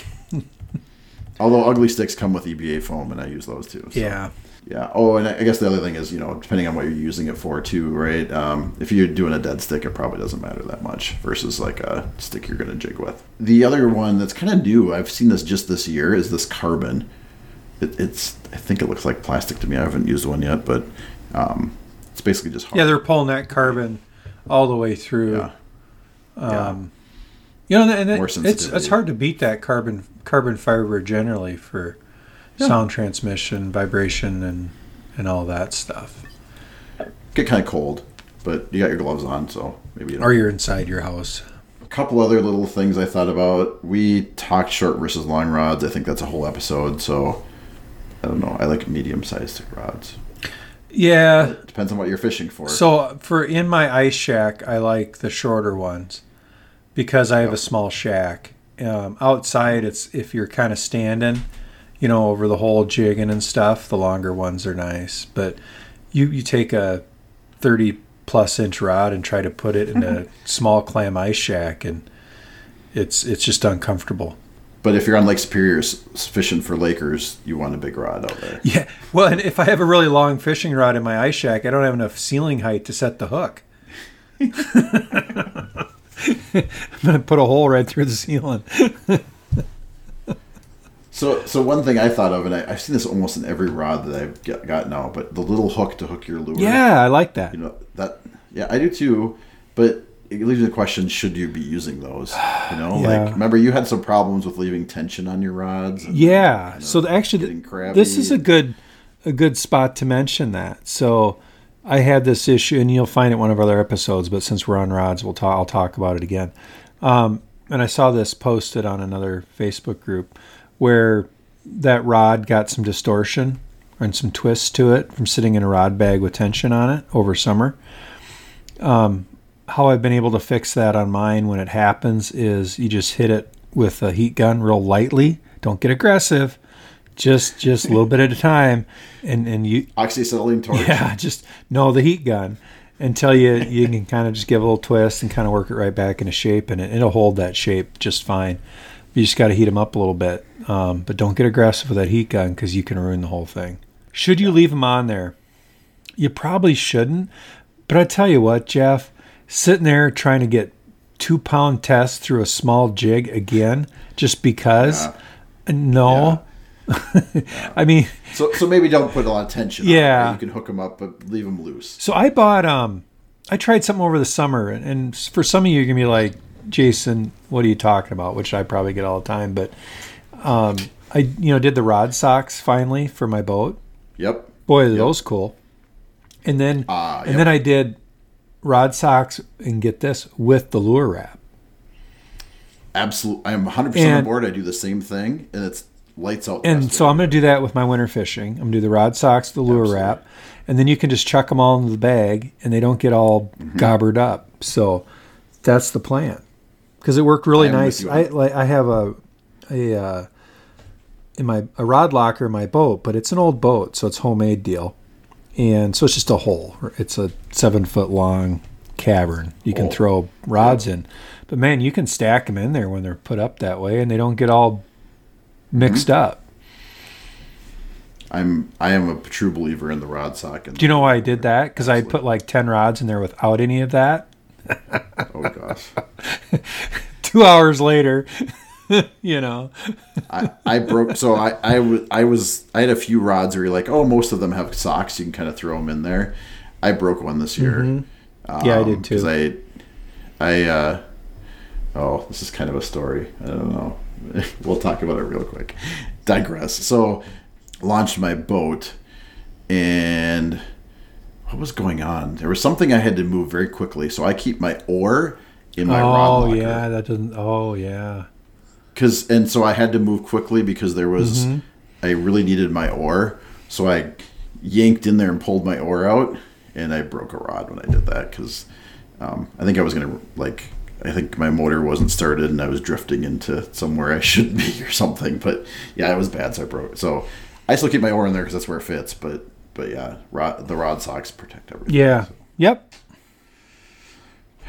Although Ugly Stiks come with EVA foam, and I use those too. so. Yeah. Yeah. Oh, and I guess the other thing is, you know, depending on what you're using it for, too, right? Um, if you're doing a dead stick, it probably doesn't matter that much versus like a stick you're going to jig with. The other one that's kind of new, I've seen this just this year, is this carbon. It, it's, I think it looks like plastic to me. I haven't used one yet, but um, it's basically just hard. Yeah, they're pulling that carbon all the way through. Yeah. Um, You know, and it, More it's it's hard to beat that carbon carbon fiber generally for sound transmission, vibration, and and all that stuff. Get kind of cold, but you got your gloves on, so maybe you. Or you're inside your house. A couple other little things I thought about. We talked short versus long rods. I think that's a whole episode, so I don't know. I like medium sized rods. Yeah. Depends on what you're fishing for. So for in my ice shack, I like the shorter ones because I have a small shack. Um, outside, it's if you're kind of standing, you know, over the whole jigging and stuff. The longer ones are nice, but you you take a thirty plus inch rod and try to put it in a *laughs* small clam ice shack, and it's it's just uncomfortable. but if you're on Lake Superior fishing for Lakers, you want a big rod out there. Yeah. Well, and if I have a really long fishing rod in my ice shack, I don't have enough ceiling height to set the hook. *laughs* I'm gonna put a hole right through the ceiling. So, so one thing I thought of, and I, I've seen this almost in every rod that I've got, got now, but the little hook to hook your lure. Yeah, I like that. You know that. Yeah, I do too. But it leaves the question: Should you be using those? You know, *sighs* Yeah. like remember you had some problems with leaving tension on your rods. and- Yeah. So the- actually, this is a good a good spot to mention that. So I had this issue, and you'll find it one of our other episodes. But since we're on rods, we'll talk. I'll talk about it again. Um, and I saw this posted on another Facebook group where that rod got some distortion and some twists to it from sitting in a rod bag with tension on it over summer. Um, how I've been able to fix that on mine when it happens is you just hit it with a heat gun real lightly. Don't get aggressive. Just just a little bit at a time, and and you oxyacetylene *laughs* torch. yeah just know the heat gun until you you can kind of just give a little twist and kind of work it right back into shape, and it, it'll hold that shape just fine. You just got to heat them up a little bit, um, but don't get aggressive with that heat gun because you can ruin the whole thing. Should you leave them on there? You probably shouldn't. But I tell you what, Jeff, sitting there trying to get two pound test through a small jig again just because. No. *laughs* I mean, So, so maybe don't put a lot of tension. Yeah. you can hook them up, but leave them loose. so I bought um I tried something over the summer and, and for some of you you're gonna be like, Jason, what are you talking about? Which I probably get all the time, but um I you know did the rod socks finally for my boat. Yep. Boy, are those cool. And then Ah, and yep. then I did rod socks and get this with the lure wrap. Absolutely, I am 100 percent on board. I do the same thing, and it's lights out. And so. I'm going to do that with my winter fishing. I'm going to do the rod socks, the lure Absolutely. wrap, and then you can just chuck them all in the bag, and they don't get all Mm-hmm. gobbered up. So that's the plan. Because it worked really I nice. I like I have a a uh, in my a rod locker in my boat, but it's an old boat, so it's homemade deal, and so it's just a hole. It's a seven foot long cavern. You can Oh. throw rods in, but man, you can stack them in there when they're put up that way, and they don't get all mixed Mm-hmm. up. I'm I am a true believer in the rod sock. And Do you know why I did that? Because I put like 10 rods in there without any of that. *laughs* Oh gosh, *laughs* Two hours later, *laughs* you know. I, I broke. So I I was I had a few rods where you're like, oh, most of them have socks. You can kind of throw them in there. I broke one this year. Mm-hmm. Yeah, I did too. Because I I uh, oh, this is kind of a story. I don't know. *laughs* we'll talk about it real quick. Digress. So launched my boat and what was going on? There was something I had to move very quickly. So I keep my oar in my rod locker. Oh, yeah. That doesn't. Oh, yeah. Cause and so I had to move quickly because there was Mm-hmm. I really needed my oar. So I yanked in there and pulled my oar out and I broke a rod when I did that because um, I think I was gonna like I think my motor wasn't started and I was drifting into somewhere I shouldn't be or something. But yeah, it was bad, so I broke. So I still keep my oar in there because that's where it fits. But but yeah, rod, the rod socks protect everything. Yeah. so. Yep.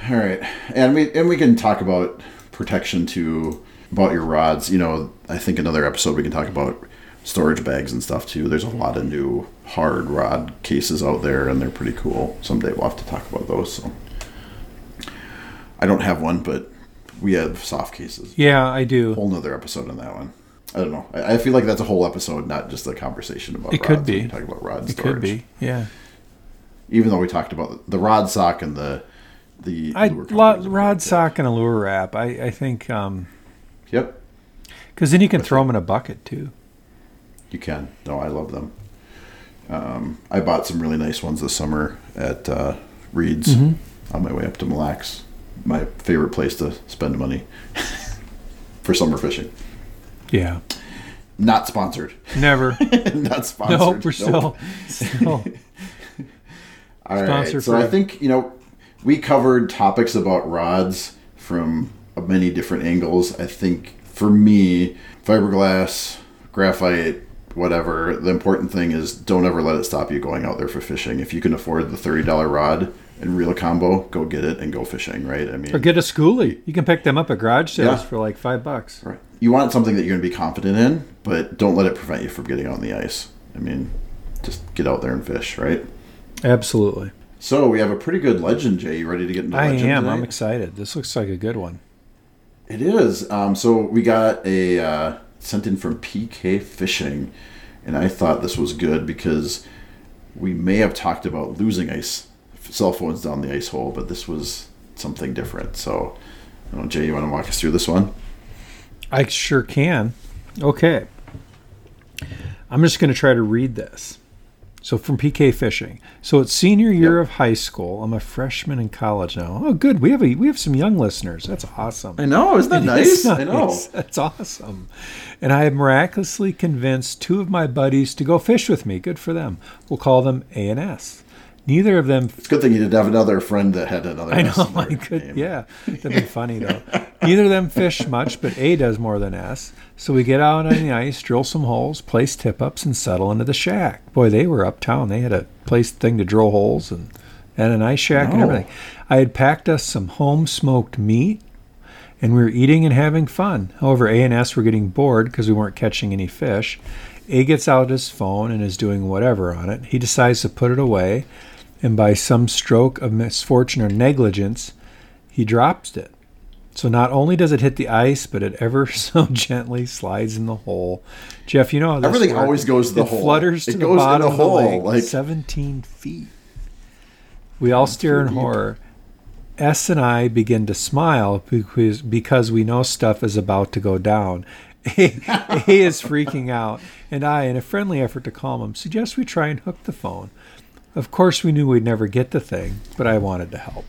All right, and we and we can talk about protection to about your rods. You know, I think another episode we can talk about storage bags and stuff too. There's a lot of new hard rod cases out there, and they're pretty cool. Someday we'll have to talk about those. So I don't have one, but we have soft cases. Yeah, I do. Whole nother episode on that one. I don't know. I, I feel like that's a whole episode, not just a conversation about. It could be. can talk about rod It storage. could be. Yeah. Even though we talked about the rod sock and the the I lure lo- companies are rod sock and a lure wrap. I, I think good. Yep. because then you can throw them in a bucket too. You can. No, I love them. Um, I bought some really nice ones this summer at uh, Reed's Mm-hmm. on my way up to Mille Lacs. My favorite place to spend money *laughs* for summer fishing. Yeah. Not sponsored. Never. *laughs* Not sponsored. no, we're Nope. still. *laughs* still. All right. sponsor So I think you know we covered topics about rods from many different angles. I think for me, fiberglass, graphite, whatever. The important thing is don't ever let it stop you going out there for fishing. If you can afford the thirty dollar rod and reel combo, go get it and go fishing. Right? I mean, Or get a schoolie. You can pick them up at garage sales Yeah. for like five bucks. Right. You want something that you're going to be confident in, but don't let it prevent you from getting on the ice. I mean, just get out there and fish, right? Absolutely. So we have a pretty good legend, Jay. You ready to get into I am. I'm excited. This looks like a good one. It is. Um, so we got a uh, sent in from PK Fishing, and I thought this was good because we may have talked about losing ice cell phones down the ice hole, but this was something different. So, I don't know, Jay, you want to walk us through this one? I sure can. Okay. I'm just going to try to read this. So from PK Fishing. So it's senior year Yep. of high school. I'm a freshman in college now. Oh, good. We have a we have some young listeners. That's awesome. I know, isn't that It's *laughs* nice? I know. nice. That's awesome. And I have miraculously convinced two of my buddies to go fish with me. Good for them. We'll call them A and S. Neither of them It's a good thing you didn't have another friend that had another. I know, my good. name. Yeah, that'd be funny though. Neither of them fish much, but A does more than S. So we get out on the ice, drill some holes, place tip ups, and settle into the shack. Boy, they were uptown. They had a place thing to drill holes and and an ice shack and everything. I had packed us some home smoked meat, and we were eating and having fun. However, A and S were getting bored because we weren't catching any fish. A gets out his phone and is doing whatever on it. He decides to put it away, and by some stroke of misfortune or negligence, he drops it. So not only does it hit the ice, but it ever *laughs* so gently slides in the hole. Jeff, you know how Everything works. always goes to the it hole. flutters to It the goes in bottom the of the hole, lake, like- 17 feet. We all stare in deep. horror. S and I begin to smile because because we know stuff is about to go down. *laughs* A, A is freaking out, and I, in a friendly effort to calm him, suggest we try and hook the phone. Of course, we knew we'd never get the thing, but I wanted to help.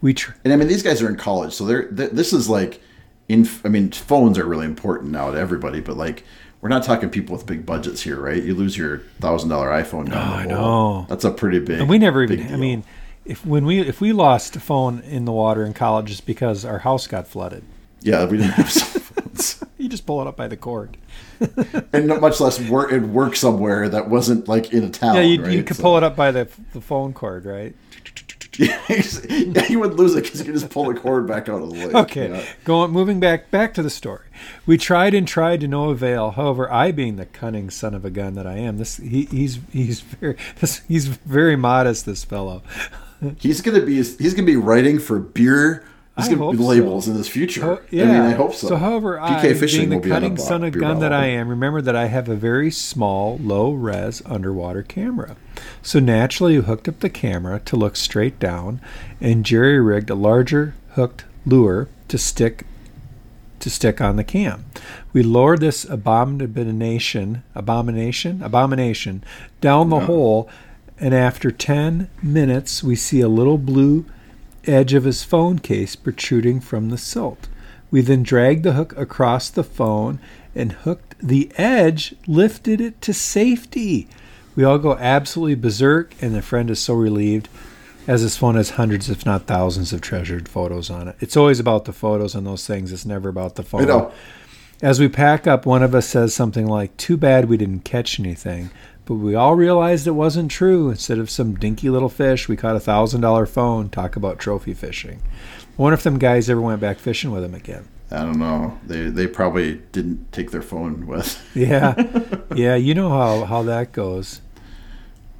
We tr- And I mean, these guys are in college, so they're, th this is like, in. I mean, phones are really important now to everybody, but like, we're not talking people with big budgets here, right? You lose your thousand dollar iPhone down I know. That's a pretty big. and we never even. I mean, if when we if we lost a phone in the water in college, it's because our house got flooded. yeah, we didn't have *laughs* You just pull it up by the cord. *laughs* and much less work. It work somewhere that wasn't like in a town. yeah, you, right? you could So- pull it up by the the phone cord, right? yeah, *laughs* you would lose it because you just pull the cord back out of the lake. Okay, yeah. going moving back back to the story. We tried and tried to no avail. However, I, being the cunning son of a gun that I am, this he, he's he's very this, he's very modest. This fellow. *laughs* He's gonna be he's gonna be writing for beer. I gonna hope be so. labels in his future. Oh, I mean, I hope so. however, PK I, Fishing being the will be on a son of gun that. I am, remember that I have a very small, low-res underwater camera. So naturally, we hooked up the camera to look straight down, and jerry rigged a larger hooked lure to stick to stick on the cam. We lowered this abomination, abomination, abomination down the Yeah. hole, and after 10 minutes, we see a little blue edge of his phone case protruding from the silt. We then dragged the hook across the phone and hooked the edge, lifted it to safety. We all go absolutely berserk, and the friend is so relieved as his phone has hundreds, if not thousands, of treasured photos on it. It's always about the photos on those things, it's never about the phone. As we pack up, one of us says something like, Too bad we didn't catch anything. But we all realized it wasn't true. Instead of some dinky little fish, we caught a thousand dollar phone. Talk about trophy fishing. I wonder if them guys ever went back fishing with him again. I don't know. They they probably didn't take their phone with. *laughs* Yeah, *laughs* yeah, you know how how that goes.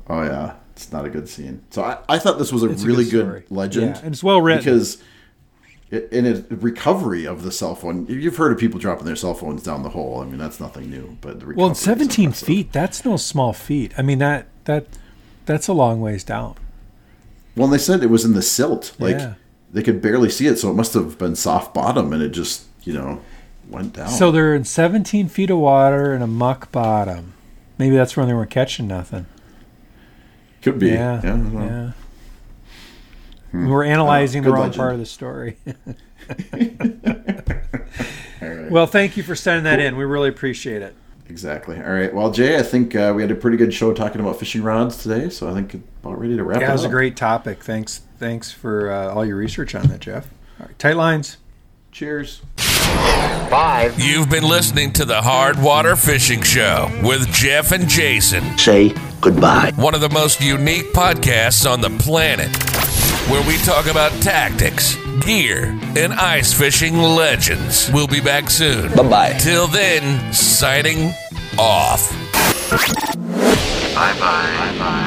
Oh yeah, it's not a good scene. So I, I thought this was a It's a really good good, legend. Yeah, and it's well written. because in a recovery of the cell phone, you've heard of people dropping their cell phones down the hole. I mean, that's nothing new. But the Well, recovery is 17 feet, that's no small feat. I mean that that that's a long ways down. Well, and they said it was in the silt. Like Yeah. they could barely see it, so it must have been soft bottom, and it just you know went down. So they're in 17 feet of water and a muck bottom. Maybe that's when they weren't catching nothing. could be. Yeah, Yeah. I don't know. yeah. We're analyzing the wrong legend. part of the story. *laughs* *laughs* All right. well, thank you for sending that in. We really appreciate it. Exactly. All right. Well, Jay, I think uh, we had a pretty good show talking about fishing rods today, so I think about ready to wrap Yeah, it it was a great topic. Thanks, thanks for uh, all your research on that, Jeff. All right, tight lines. Cheers. Five. You've been listening to the Hard Water Fishing Show with Jeff and Jason, Say goodbye. one of the most unique podcasts on the planet, where we talk about tactics, gear, and ice fishing legends. We'll be back soon. Bye bye. Till then, signing off. Bye bye. Bye bye.